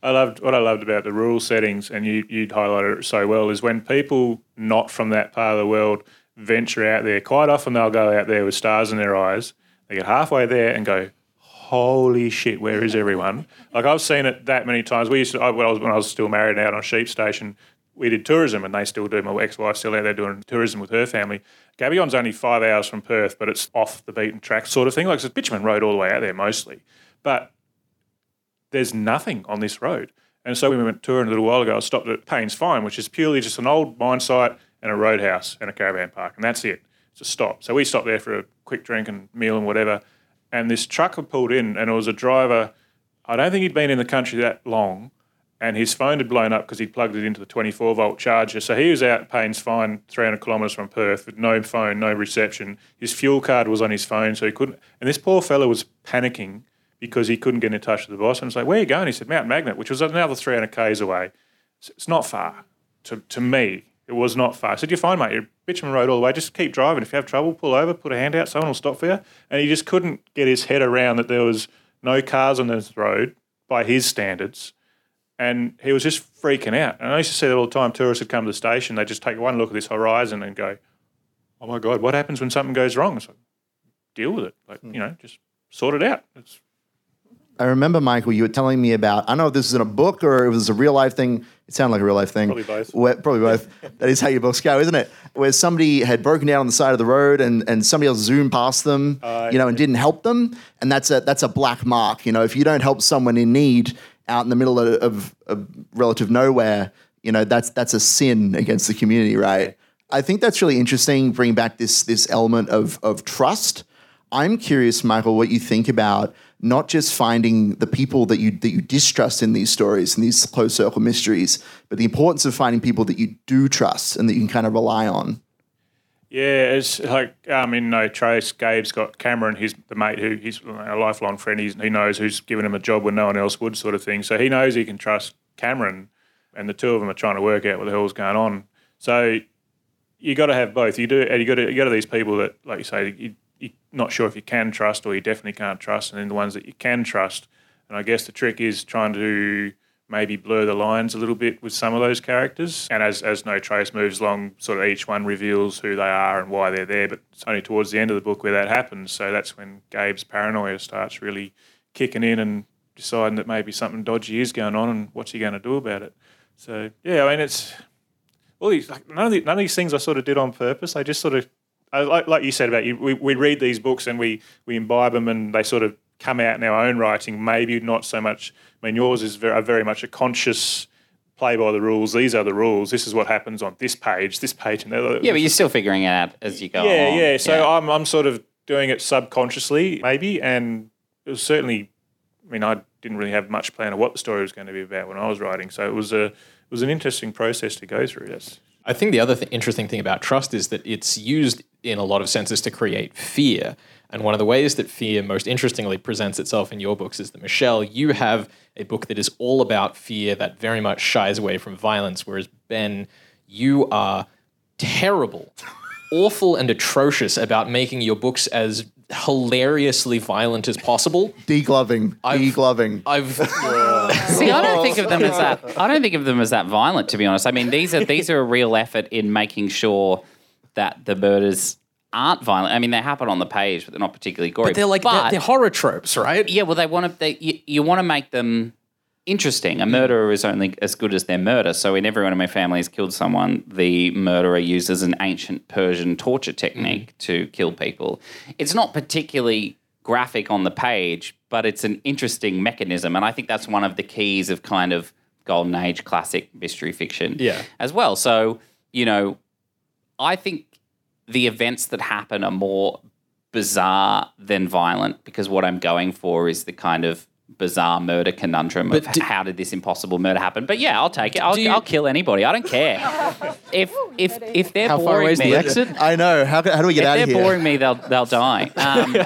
I loved what I loved about the rural settings, and you you highlighted it so well, is when people not from that part of the world venture out there. Quite often they'll go out there with stars in their eyes. They get halfway there and go, "Holy shit, where is everyone?" Like I've seen it that many times. We used to I, when, I was, when I was still married out on a sheep station. We did tourism, and they still do. My ex-wife's still out there doing tourism with her family. Gabyon's only five hours from Perth, but it's off the beaten track sort of thing. Like it's a bitumen road all the way out there mostly, but there's nothing on this road. And so we went touring a little while ago. I stopped at Paynes Find, which is purely just an old mine site and a roadhouse and a caravan park, and that's it. It's a stop. So we stopped there for a quick drink and meal and whatever. And this truck had pulled in, and it was a driver. I don't think he'd been in the country that long, and his phone had blown up because he'd plugged it into the 24 volt charger. So he was out Paynes Find, 300 kilometres from Perth, with no phone, no reception. His fuel card was on his phone, so he couldn't. And this poor fellow was panicking because he couldn't get in touch with the boss. And I was like, "Where are you going?" He said, "Mount Magnet," which was another 300 k's away. It's- It's not far. To to me, it was not far. I said, "You're fine, mate. You're Bitumen Road all the way. Just keep driving. If you have trouble, pull over, put a hand out. Someone will stop for you." And he just couldn't get his head around that there was no cars on this road by his standards. And he was just freaking out. And I used to see that all the time. Tourists would come to the station, they just take one look at this horizon and go, "Oh my god, what happens when something goes wrong?" It's like, deal with it. Like hmm. you know, just sort it out. It's I remember, Michael, you were telling me about, I don't know if this is in a book or it was a real life thing. It sounded like a real life thing. Probably both. Where, probably both. that is how your books go, isn't it? Where somebody had broken down on the side of the road and, and somebody else zoomed past them, uh, you know, and didn't help them. And that's a, that's a black mark. You know, if you don't help someone in need out in the middle of, of, of relative nowhere, you know, that's, that's a sin against the community, right? I think that's really interesting, bringing back this, this element of, of trust. I'm curious, Michael, what you think about not just finding the people that you that you distrust in these stories and these closed circle mysteries, but the importance of finding people that you do trust and that you can kind of rely on. Yeah, it's like um, in No Trace, Gabe's got Cameron, he's the mate who he's a lifelong friend. He's, he knows who's given him a job when no one else would, sort of thing. So he knows he can trust Cameron, and the two of them are trying to work out what the hell's going on. So you got to have both. You do, and you got to you got to these people that, like you say, you, you're not sure if you can trust or you definitely can't trust, and then the ones that you can trust. And I guess the trick is trying to maybe blur the lines a little bit with some of those characters. And as, as No Trace moves along, sort of each one reveals who they are and why they're there. But it's only towards the end of the book where that happens. So that's when Gabe's paranoia starts really kicking in and deciding that maybe something dodgy is going on and what's he going to do about it. So, yeah, I mean, it's all these, like, none, of the, none of these things I sort of did on purpose. I just sort of, I, like, like you said about you, we, we read these books and we, we imbibe them and they sort of come out in our own writing. Maybe not so much. I mean, yours is very, very much a conscious play by the rules. These are the rules. This is what happens on this page, this page, and that. Yeah, but you're still figuring it out as you go yeah, along. yeah. So I'm, I'm sort of doing it subconsciously, maybe, and it was certainly. I mean, I didn't really have much plan of what the story was going to be about when I was writing, so it was a it was an interesting process to go through. That's I think the other th- interesting thing about trust is that it's used in a lot of senses to create fear. And one of the ways that fear most interestingly presents itself in your books is that, Michelle, you have a book that is all about fear that very much shies away from violence, whereas Ben, you are terrible, awful, and atrocious about making your books as hilariously violent as possible. Degloving, degloving. I've See, I don't think of them as that. I don't think of them as that violent, to be honest. I mean, these are these are a real effort in making sure that the murders aren't violent. I mean, they happen on the page, but they're not particularly gory. but they're like they're, they're horror tropes, right? yeah. Well, they want to. They you, you want to make them interesting. A murderer is only as good as their murder. So, in everyone in my family has killed someone, the murderer uses an ancient Persian torture technique mm-hmm. to kill people. It's not particularly graphic on the page, but it's an interesting mechanism, and I think that's one of the keys of kind of golden age classic mystery fiction Yeah. as well. So, you know, I think the events that happen are more bizarre than violent because what I'm going for is the kind of bizarre murder conundrum of do- how did this impossible murder happen. But yeah, I'll take it. I'll, you- I'll kill anybody. I don't care. if if if they're How boring far away is me, the exit? I know. How, how do we get if out they're boring me, they'll they'll die. Um,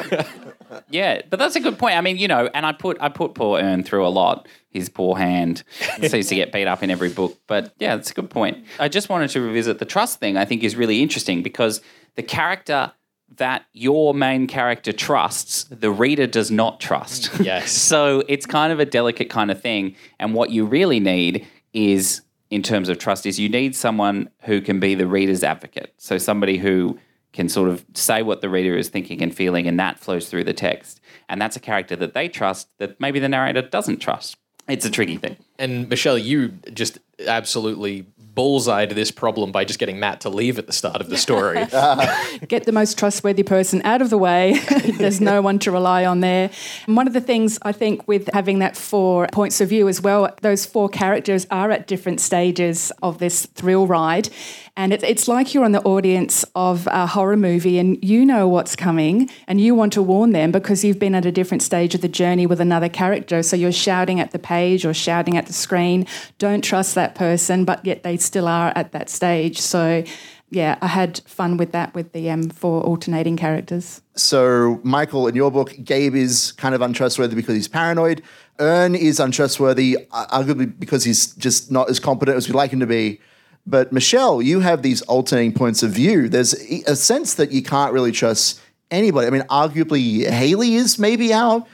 yeah, but that's a good point. I mean, you know, and I put I put poor Ern through a lot. His poor hand seems to get beat up in every book. But yeah, that's a good point. I just wanted to revisit the trust thing. I think is really interesting because the character that your main character trusts, the reader does not trust. Mm, yes. so it's kind of a delicate kind of thing. And what you really need is, in terms of trust, is you need someone who can be the reader's advocate. So somebody who can sort of say what the reader is thinking and feeling, and that flows through the text. And that's a character that they trust that maybe the narrator doesn't trust. It's a tricky thing. And Michelle, you just absolutely bullseyed this problem by just getting Matt to leave at the start of the story. get the most trustworthy person out of the way. There's no one to rely on there. And one of the things I think with having that four points of view as well, those four characters are at different stages of this thrill ride. And it, it's like you're on the audience of a horror movie and you know what's coming and you want to warn them because you've been at a different stage of the journey with another character. So you're shouting at the page or shouting at the screen, don't trust that person, but yet they still are at that stage. So yeah, I had fun with that with the um, four alternating characters. So, Michael, in your book, Gabe is kind of untrustworthy because he's paranoid. Ern is untrustworthy, uh, arguably because he's just not as competent as we'd like him to be. But Michelle, you have these alternating points of view. There's a sense that you can't really trust anybody. I mean, arguably, Haley is maybe our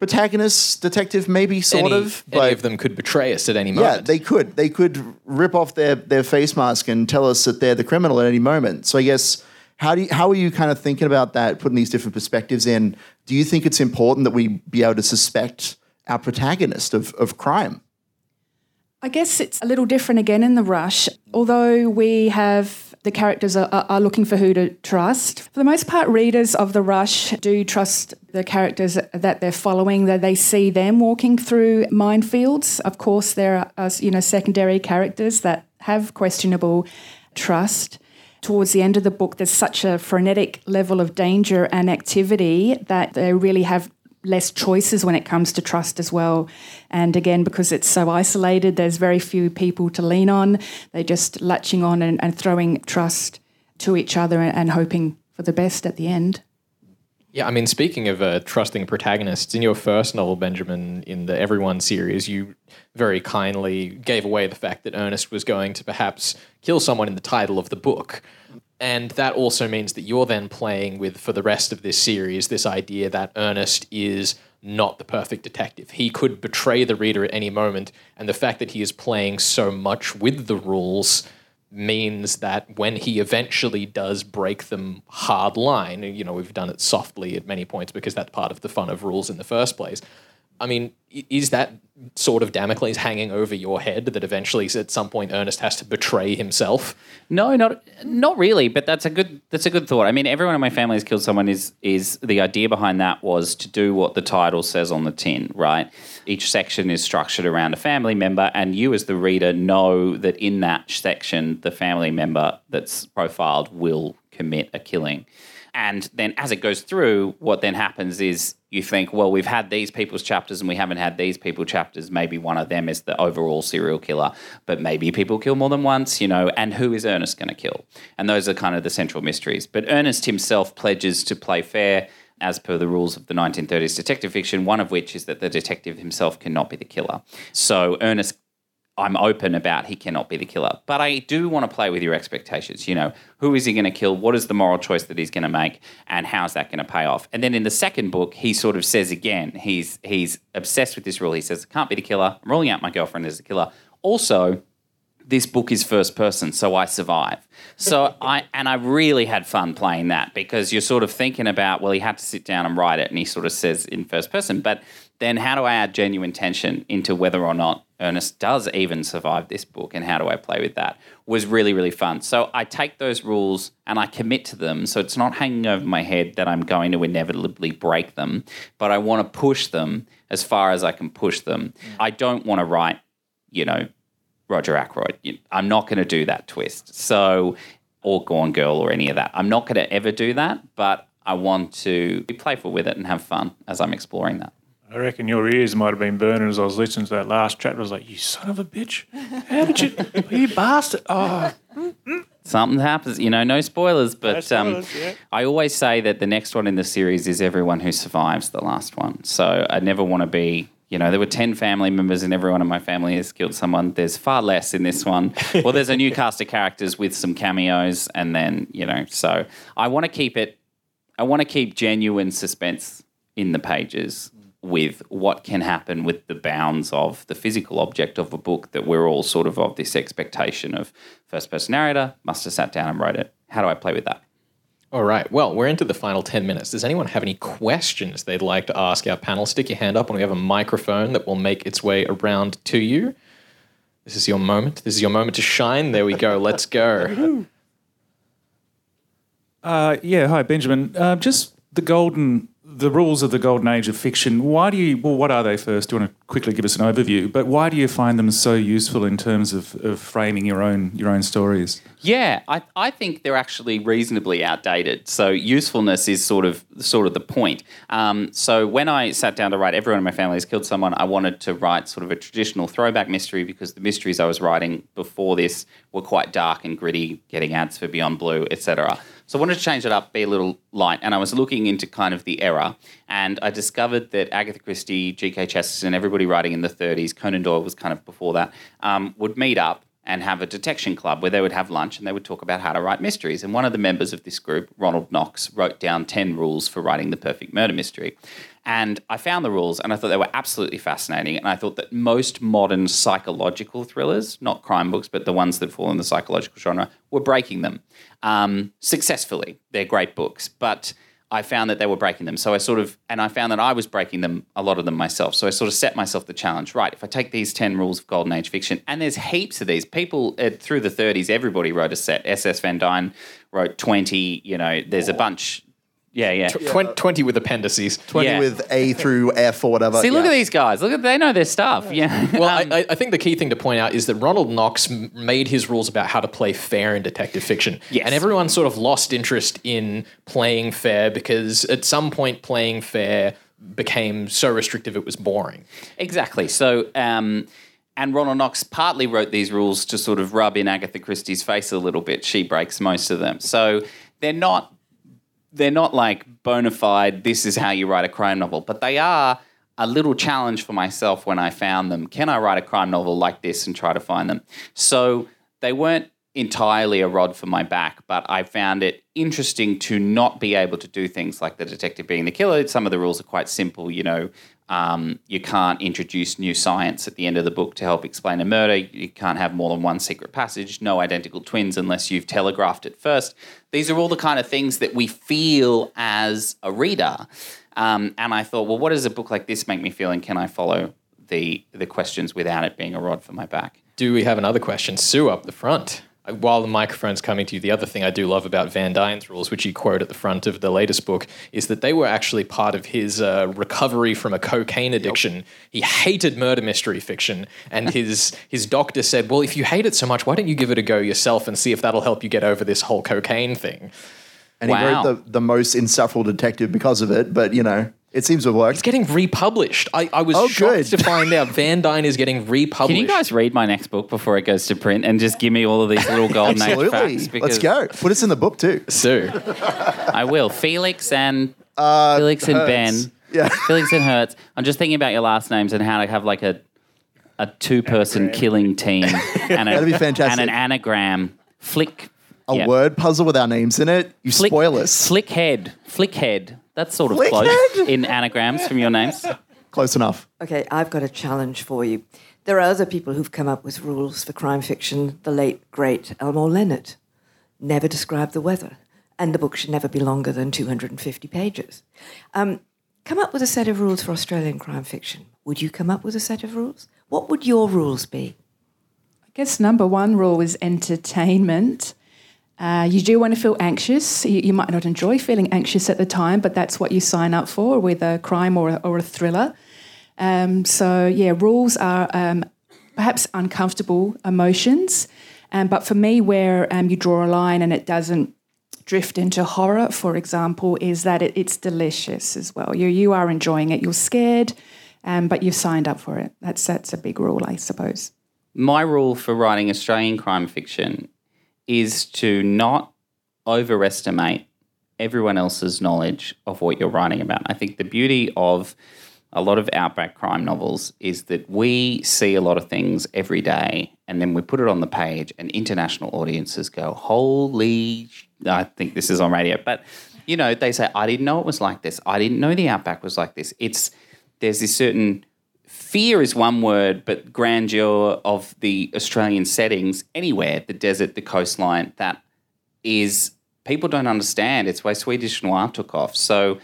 protagonist, detective, maybe sort any, of. any of them could betray us at any moment. yeah, moment. they could. They could rip off their, their face mask and tell us that they're the criminal at any moment. So I guess how do you, how are you kind of thinking about that, putting these different perspectives in? Do you think it's important that we be able to suspect our protagonist of, of crime? I guess it's a little different again in the rush. Although we have the characters are, are looking for who to trust. For the most part, readers of the rush do trust the characters that they're following. That they see them walking through minefields. Of course, there are uh, you know secondary characters that have questionable trust. Towards the end of the book, there's such a frenetic level of danger and activity that they really have less choices when it comes to trust as well. And again, because it's so isolated, there's very few people to lean on. They're just latching on and, and throwing trust to each other and, and hoping for the best at the end. Yeah, I mean, speaking of uh, trusting protagonists, in your first novel, Benjamin, in the Everyone series, you very kindly gave away the fact that Ernest was going to perhaps kill someone in the title of the book. And that also means that you're then playing with, for the rest of this series, this idea that Ernest is not the perfect detective. He could betray the reader at any moment, and the fact that he is playing so much with the rules means that when he eventually does break them hard line, you know, we've done it softly at many points because that's part of the fun of rules in the first place. I mean, is that sort of Damocles hanging over your head that eventually at some point Ernest has to betray himself? No, not not really. But that's a good that's a good thought. I mean, everyone in my family has killed someone. Is is the idea behind that was to do what the title says on the tin, right? Each section is structured around a family member, and you as the reader know that in that section, the family member that's profiled will commit a killing. And then as it goes through, what then happens is you think, well, we've had these people's chapters and we haven't had these people chapters. Maybe one of them is the overall serial killer, but maybe people kill more than once, you know, and who is Ernest going to kill? And those are kind of the central mysteries. But Ernest himself pledges to play fair as per the rules of the 1930s detective fiction, one of which is that the detective himself cannot be the killer. So Ernest I'm open about he cannot be the killer. But I do want to play with your expectations. You know, who is he going to kill? What is the moral choice that he's going to make? And how's that going to pay off? And then in the second book, he sort of says again, he's he's obsessed with this rule. He says, I can't be the killer. I'm ruling out my girlfriend as the killer. Also, this book is first person, so I survive. So I and I really had fun playing that because you're sort of thinking about, well, he had to sit down and write it, and he sort of says in first person. But then how do I add genuine tension into whether or not Ernest does even survive this book, and how do I play with that? Was really really fun. So I take those rules and I commit to them, so it's not hanging over my head that I'm going to inevitably break them, but I want to push them as far as I can push them. Mm. I don't want to write you know, Roger Ackroyd. I'm not going to do that twist. So, or Gone Girl or any of that. I'm not going to ever do that, but I want to be playful with it and have fun as I'm exploring that. I reckon your ears might have been burning as I was listening to that last chat. I was like, "You son of a bitch! How did you, you bastard!" Oh, Something happens, you know, no spoilers, but spoilers, um, yeah. I always say that the next one in the series is everyone who survives the last one. So I never want to be, you know, there were 10 family members and everyone in my family has killed someone. There's far less in this one. well, there's a new cast of characters with some cameos, and then, you know, so I want to keep it, I want to keep genuine suspense in the pages with what can happen with the bounds of the physical object of a book that we're all sort of of this expectation of first person narrator must have sat down and wrote it how do i play with that All right. Well, we're into the final 10 minutes. Does anyone have any questions they'd like to ask our panel? Stick your hand up and we have a microphone that will make its way around to you. This is your moment. This is your moment to shine. There we go. Let's go. Uh, yeah, hi Benjamin. Uh, just the golden, the rules of the golden age of fiction. Why do you? Well, what are they first? Do you want to quickly give us an overview? But why do you find them so useful in terms of, of framing your own your own stories? Yeah, I, I think they're actually reasonably outdated. So usefulness is sort of sort of the point. Um, so when I sat down to write Everyone in My Family Has Killed Someone, I wanted to write sort of a traditional throwback mystery because the mysteries I was writing before this were quite dark and gritty, getting ads for Beyond Blue, etc. So I wanted to change it up, be a little light, and I was looking into kind of the era, and I discovered that Agatha Christie, G.K. Chesterton, everybody writing in the 30s, Conan Doyle was kind of before that, um, would meet up and have a detection club where they would have lunch and they would talk about how to write mysteries. And one of the members of this group, Ronald Knox, wrote down 10 rules for writing the perfect murder mystery. And I found the rules and I thought they were absolutely fascinating. And I thought that most modern psychological thrillers, not crime books, but the ones that fall in the psychological genre, were breaking them um, successfully. They're great books. But I found that they were breaking them. So I sort of, and I found that I was breaking them, a lot of them myself. So I sort of set myself the challenge, right? If I take these 10 rules of golden age fiction, and there's heaps of these, people uh, through the 30s, everybody wrote a set. S.S. Van Dine wrote 20, you know, there's a bunch. Yeah, yeah. Twen- 20 with appendices. 20 Yeah. with A through F or whatever. See, look Yeah. at these guys. Look at, they know their stuff. Yeah. Well, Um, I, I- I think the key thing to point out is that Ronald Knox m- made his rules about how to play fair in detective fiction. Yes. And everyone sort of lost interest in playing fair because at some point playing fair became so restrictive it was boring. Exactly. So, um, and Ronald Knox partly wrote these rules to sort of rub in Agatha Christie's face a little bit. She breaks most of them. So they're not they're not like bona fide. This is how you write a crime novel, but they are a little challenge for myself when I found them. Can I write a crime novel like this and try to find them? So they weren't entirely a rod for my back, but I found it interesting to not be able to do things like the detective being the killer. Some of the rules are quite simple, you know. Um, you can't introduce new science at the end of the book to help explain a murder. You can't have more than one secret passage. No identical twins unless you've telegraphed it first. These are all the kind of things that we feel as a reader. Um, and I thought, well, what does a book like this make me feel, and can I follow the the questions without it being a rod for my back? Do we have another question? Sue up the front. While the microphone's coming to you, the other thing I do love about Van Dine's rules, which you quote at the front of the latest book, is that they were actually part of his uh, recovery from a cocaine addiction. He hated murder mystery fiction, and his his doctor said, "Well, if you hate it so much, why don't you give it a go yourself and see if that'll help you get over this whole cocaine thing?" And he Wow. wrote the, the most insufferable detective because of it, but you know, it seems to have worked. It's getting republished. I, I was Oh, shocked good. to find out Van Dine is getting republished. Can you guys read my next book before it goes to print and just give me all of these little golden age Absolutely. facts? Let's go. Put us in the book too. Sue? I will. Felix and Felix and Ben. Uh, Yeah. Felix and Hertz. I'm just thinking about your last names and how to have like a a two person killing team and, a, That'd be fantastic. and an anagram. Flick. A yeah. word puzzle with our names in it. You Flick, spoil us. Flick head. Flick head. That's sort of Flick close in anagrams from your names. Close enough. Okay, I've got a challenge for you. There are other people who've come up with rules for crime fiction. The late, great Elmore Leonard never described the weather, and the book should never be longer than 250 pages. Um, come up with a set of rules for Australian crime fiction. Would you come up with a set of rules? What would your rules be? I guess number one rule is entertainment. Uh, you do want to feel anxious. You, you might not enjoy feeling anxious at the time, but that's what you sign up for with a crime or a, or a thriller. Um, so, yeah, rules are um, perhaps uncomfortable emotions. Um, but for me, where um, you draw a line and it doesn't drift into horror, for example, is that it, it's delicious as well. You you are enjoying it. You're scared, um, but you've signed up for it. That's that's a big rule, I suppose. My rule for writing Australian crime fiction is to not overestimate everyone else's knowledge of what you're writing about. I think the beauty of a lot of outback crime novels is that we see a lot of things every day and then we put it on the page and international audiences go, holy, sh-" I think this is on radio, but you know, they say, I didn't know it was like this. I didn't know the outback was like this. It's, there's this certain fear is one word, but grandeur of the Australian settings anywhere, the desert, the coastline, that is people don't understand. It's why Swedish noir took off. So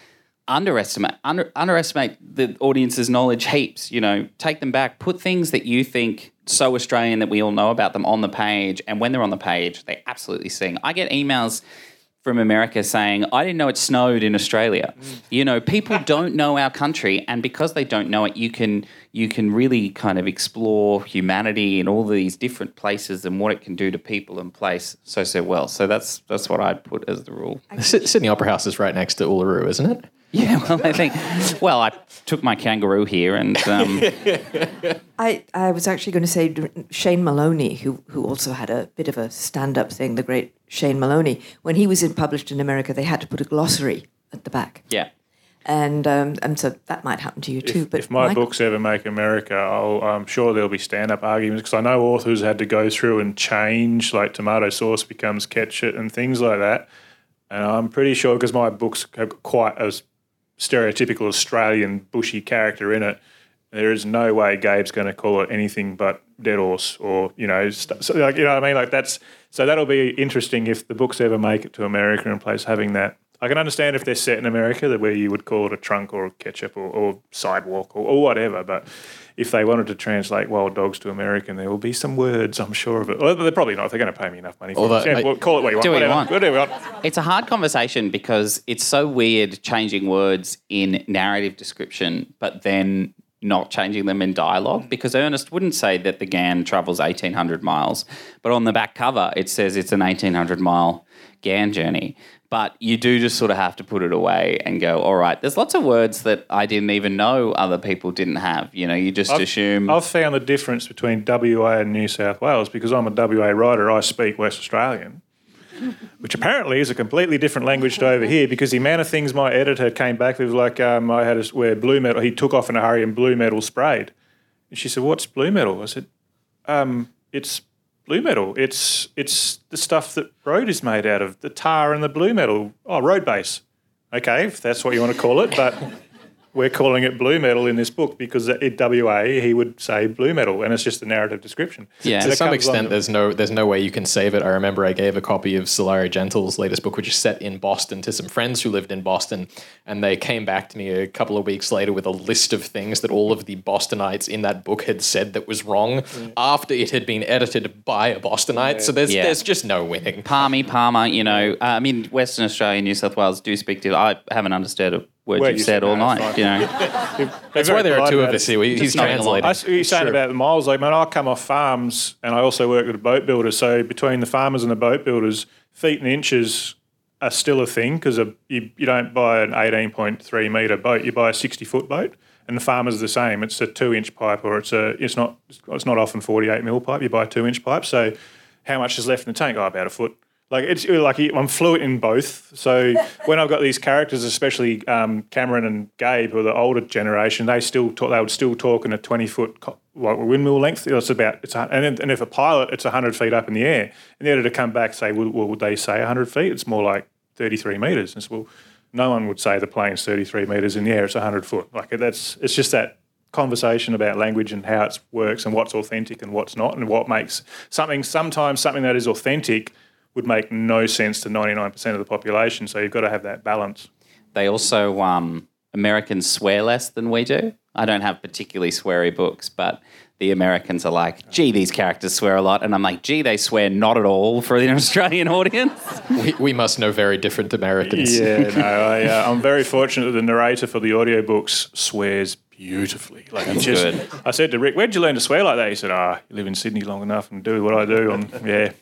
underestimate under, underestimate the audience's knowledge heaps. You know, take them back. Put things that you think so Australian that we all know about them on the page, and when they're on the page, they absolutely sing. I get emails from America saying, I didn't know it snowed in Australia. You know, people don't know our country, and because they don't know it, you can you can really kind of explore humanity in all these different places and what it can do to people and place so so well. So that's that's what I'd put as the rule. Sy- Sydney Opera House is right next to Uluru, isn't it? Yeah, well, I think. Well, I took my kangaroo here, and um, I, I was actually going to say Shane Maloney, who who also had a bit of a stand up thing, the great Shane Maloney. When he was in, published in America, they had to put a glossary at the back. yeah. And um, and so that might happen to you too. If, but if my Michael- books ever make America, I'll, I'm sure there'll be stand-up arguments because I know authors had to go through and change, like tomato sauce becomes ketchup and things like that. And I'm pretty sure because my books have quite a stereotypical Australian bushy character in it. There is no way Gabe's going to call it anything but dead horse or you know, st- so like you know what I mean. Like that's so that'll be interesting if the books ever make it to America and place having that. I can understand if they're set in America that where you would call it a trunk or a ketchup or, or sidewalk or, or whatever, but if they wanted to translate wild dogs to American, there will be some words, I'm sure of it. Well, they're probably not. They're going to pay me enough money for Although it. Yeah, I- well, call it what you want. Do what you whatever, want. Whatever you want. It's a hard conversation because it's so weird changing words in narrative description, but then not changing them in dialogue. Because Ernest wouldn't say that the Ghan travels 1,800 miles, but on the back cover it says it's an 1,800 mile Ghan journey. But you do just sort of have to put it away and go, all right, there's lots of words that I didn't even know other people didn't have. You know, you just I've, assume. I've found the difference between WA and New South Wales because I'm a WA writer. I speak West Australian, which apparently is a completely different language to over here. Because the amount of things my editor came back with, like um, I had to wear blue metal. He took off in a hurry and blue metal sprayed. And she said, "What's blue metal?" I said, um, "It's blue metal. It's it's the stuff that road is made out of, the tar and the blue metal. Oh, road base. Okay, if that's what you want to call it, but." We're calling it blue metal in this book because at WA he would say blue metal, and it's just a narrative description. Yeah. To some extent, there's no there's no way you can save it. I remember I gave a copy of Sulari Gentill's latest book, which is set in Boston, to some friends who lived in Boston, and they came back to me a couple of weeks later with a list of things that all of the Bostonites in that book had said that was wrong after it had been edited by a Bostonite. So there's Yeah. there's just no winning. Palmy, Palmer, you know, uh, I mean, Western Australia, New South Wales do speak to. I haven't understood a word Well, you've you said said all night. it's You know, That's why there are two of us here. He's nodding translating. I see what you're saying about the miles. Like, man, I come off farms and I also work with a boat builder. So between the farmers and the boat builders, feet and inches are still a thing because you, you don't buy an 18.3 metre boat, you buy a 60 foot boat. And the farmer's are the same. It's a two inch pipe or it's a it's not it's not often 48 mil pipe. You buy a two inch pipe. So how much is left in the tank? Oh, about a foot. Like it's like I'm fluent in both. So when I've got these characters, especially um, Cameron and Gabe, who are the older generation, they still talk. They would still talk in a 20 foot like windmill length. It's about it's a, and and if a pilot, it's 100 feet up in the air. And the editor come back say, well, well, would they say 100 feet? It's more like 33 meters. And so, well, no one would say the plane's 33 meters in the air. It's 100 foot. Like that's it's just that conversation about language and how it works and what's authentic and what's not and what makes something sometimes something that is authentic would make no sense to 99% of the population so you've got to have that balance they also um, Americans swear less than we do. I don't have particularly sweary books, but the Americans are like, "Gee, these characters swear a lot," and I'm like, "Gee, they swear not at all for an Australian audience." we, we must know very different Americans. yeah no I, uh, i'm very fortunate that the narrator for the audiobooks swears beautifully. Like he That's just, good. I said to Rick, "Where'd you learn to swear like that?" He said, "Ah, you live in Sydney long enough and do what I do." And yeah,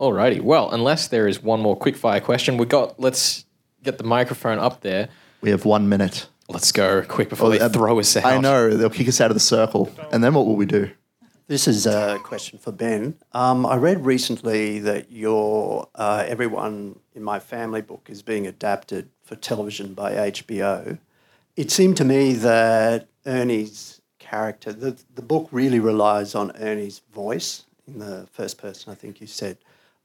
Alrighty. Well, unless there is one more quickfire question, we got. Let's get the microphone up there. We have one minute. Let's go quick before they uh, throw us out. I know they'll kick us out of the circle, and then what will we do? This is a question for Ben. Um, I read recently that your uh, Everyone in My Family book is being adapted for television by HBO. It seemed to me that Ernie's character, the, the book really relies on Ernie's voice in the first person, I think you said.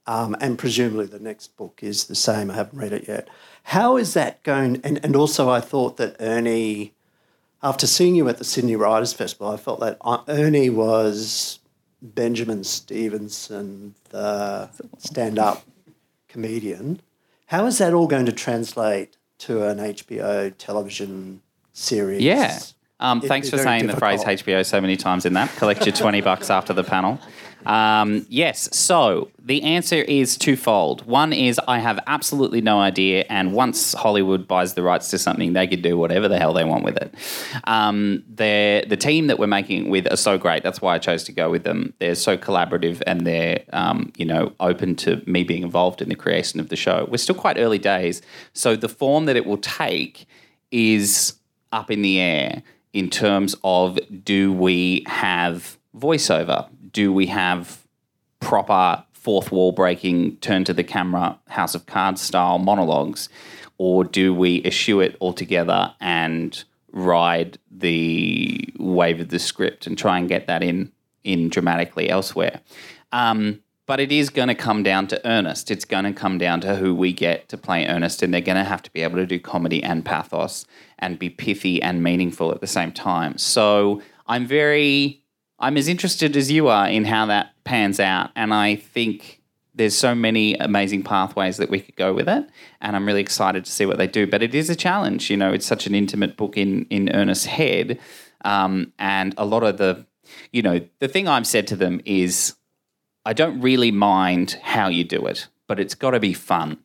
Um, and presumably the next book is the same. I haven't read it yet. How is that going? And, and also, I thought that Ernie after seeing you at the Sydney Writers Festival, I felt that uh, Ernie was Benjamin Stevenson, the stand up comedian. How is that all going to translate to an HBO television series? Yeah. Um, thanks for saying the phrase. HBO so many times in that. Collect your 20 bucks after the panel. Um, yes, so the answer is twofold. One is I have absolutely no idea, and once Hollywood buys the rights to something, they could do whatever the hell they want with it. Um, the team that we're making with are so great. That's why I chose to go with them. They're so collaborative, and they're um, you know open to me being involved in the creation of the show. We're still quite early days, so the form that it will take is up in the air in terms of do we have voiceover? Do we have proper fourth wall breaking, turn to the camera, House of Cards style monologues? Or do we eschew it altogether and ride the wave of the script and try and get that in in dramatically elsewhere? Um, but it is going to come down to Ernest. It's going to come down to who we get to play Ernest, and they're going to have to be able to do comedy and pathos and be pithy and meaningful at the same time. So I'm very, I'm as interested as you are in how that pans out, and I think there's so many amazing pathways that we could go with it, and I'm really excited to see what they do. But it is a challenge, you know. It's such an intimate book in in Ernest's head, um, and a lot of the, you know, the thing I've said to them is. I don't really mind how you do it, but it's got to be fun.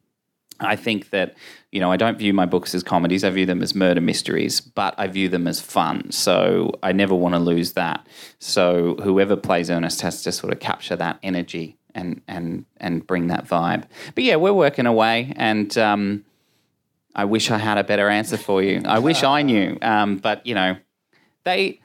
I think that, you know, I don't view my books as comedies. I view them as murder mysteries, but I view them as fun. So I never want to lose that. So whoever plays Ernest has to sort of capture that energy and and and bring that vibe. But yeah, we're working away, and um, I wish I had a better answer for you. I wish I knew, um, but you know, they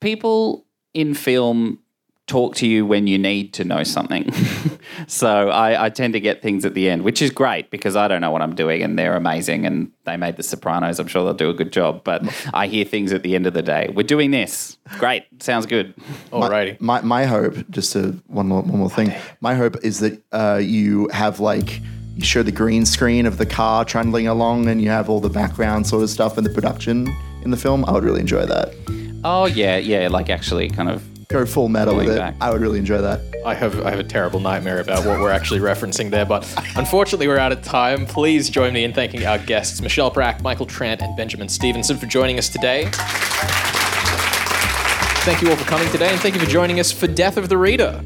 people in film talk to you when you need to know something. so I, I tend to get things at the end, which is great because I don't know what I'm doing and they're amazing and they made The Sopranos. I'm sure they'll do a good job. But I hear things at the end of the day. We're doing this. Great. Sounds good. Alrighty. My, my hope, just to one more, one more thing. My hope is that uh, you have like you show the green screen of the car trundling along, and you have all the background sort of stuff and the production in the film. I would really enjoy that. Oh, yeah, yeah. Like actually kind of. Go full metal with it. back. I would really enjoy that. I have I have a terrible nightmare about what we're actually referencing there, but unfortunately we're out of time. Please join me in thanking our guests, Michelle Prak, Michael Trant, and Benjamin Stevenson for joining us today. Thank you all for coming today, and thank you for joining us for Death of the Reader.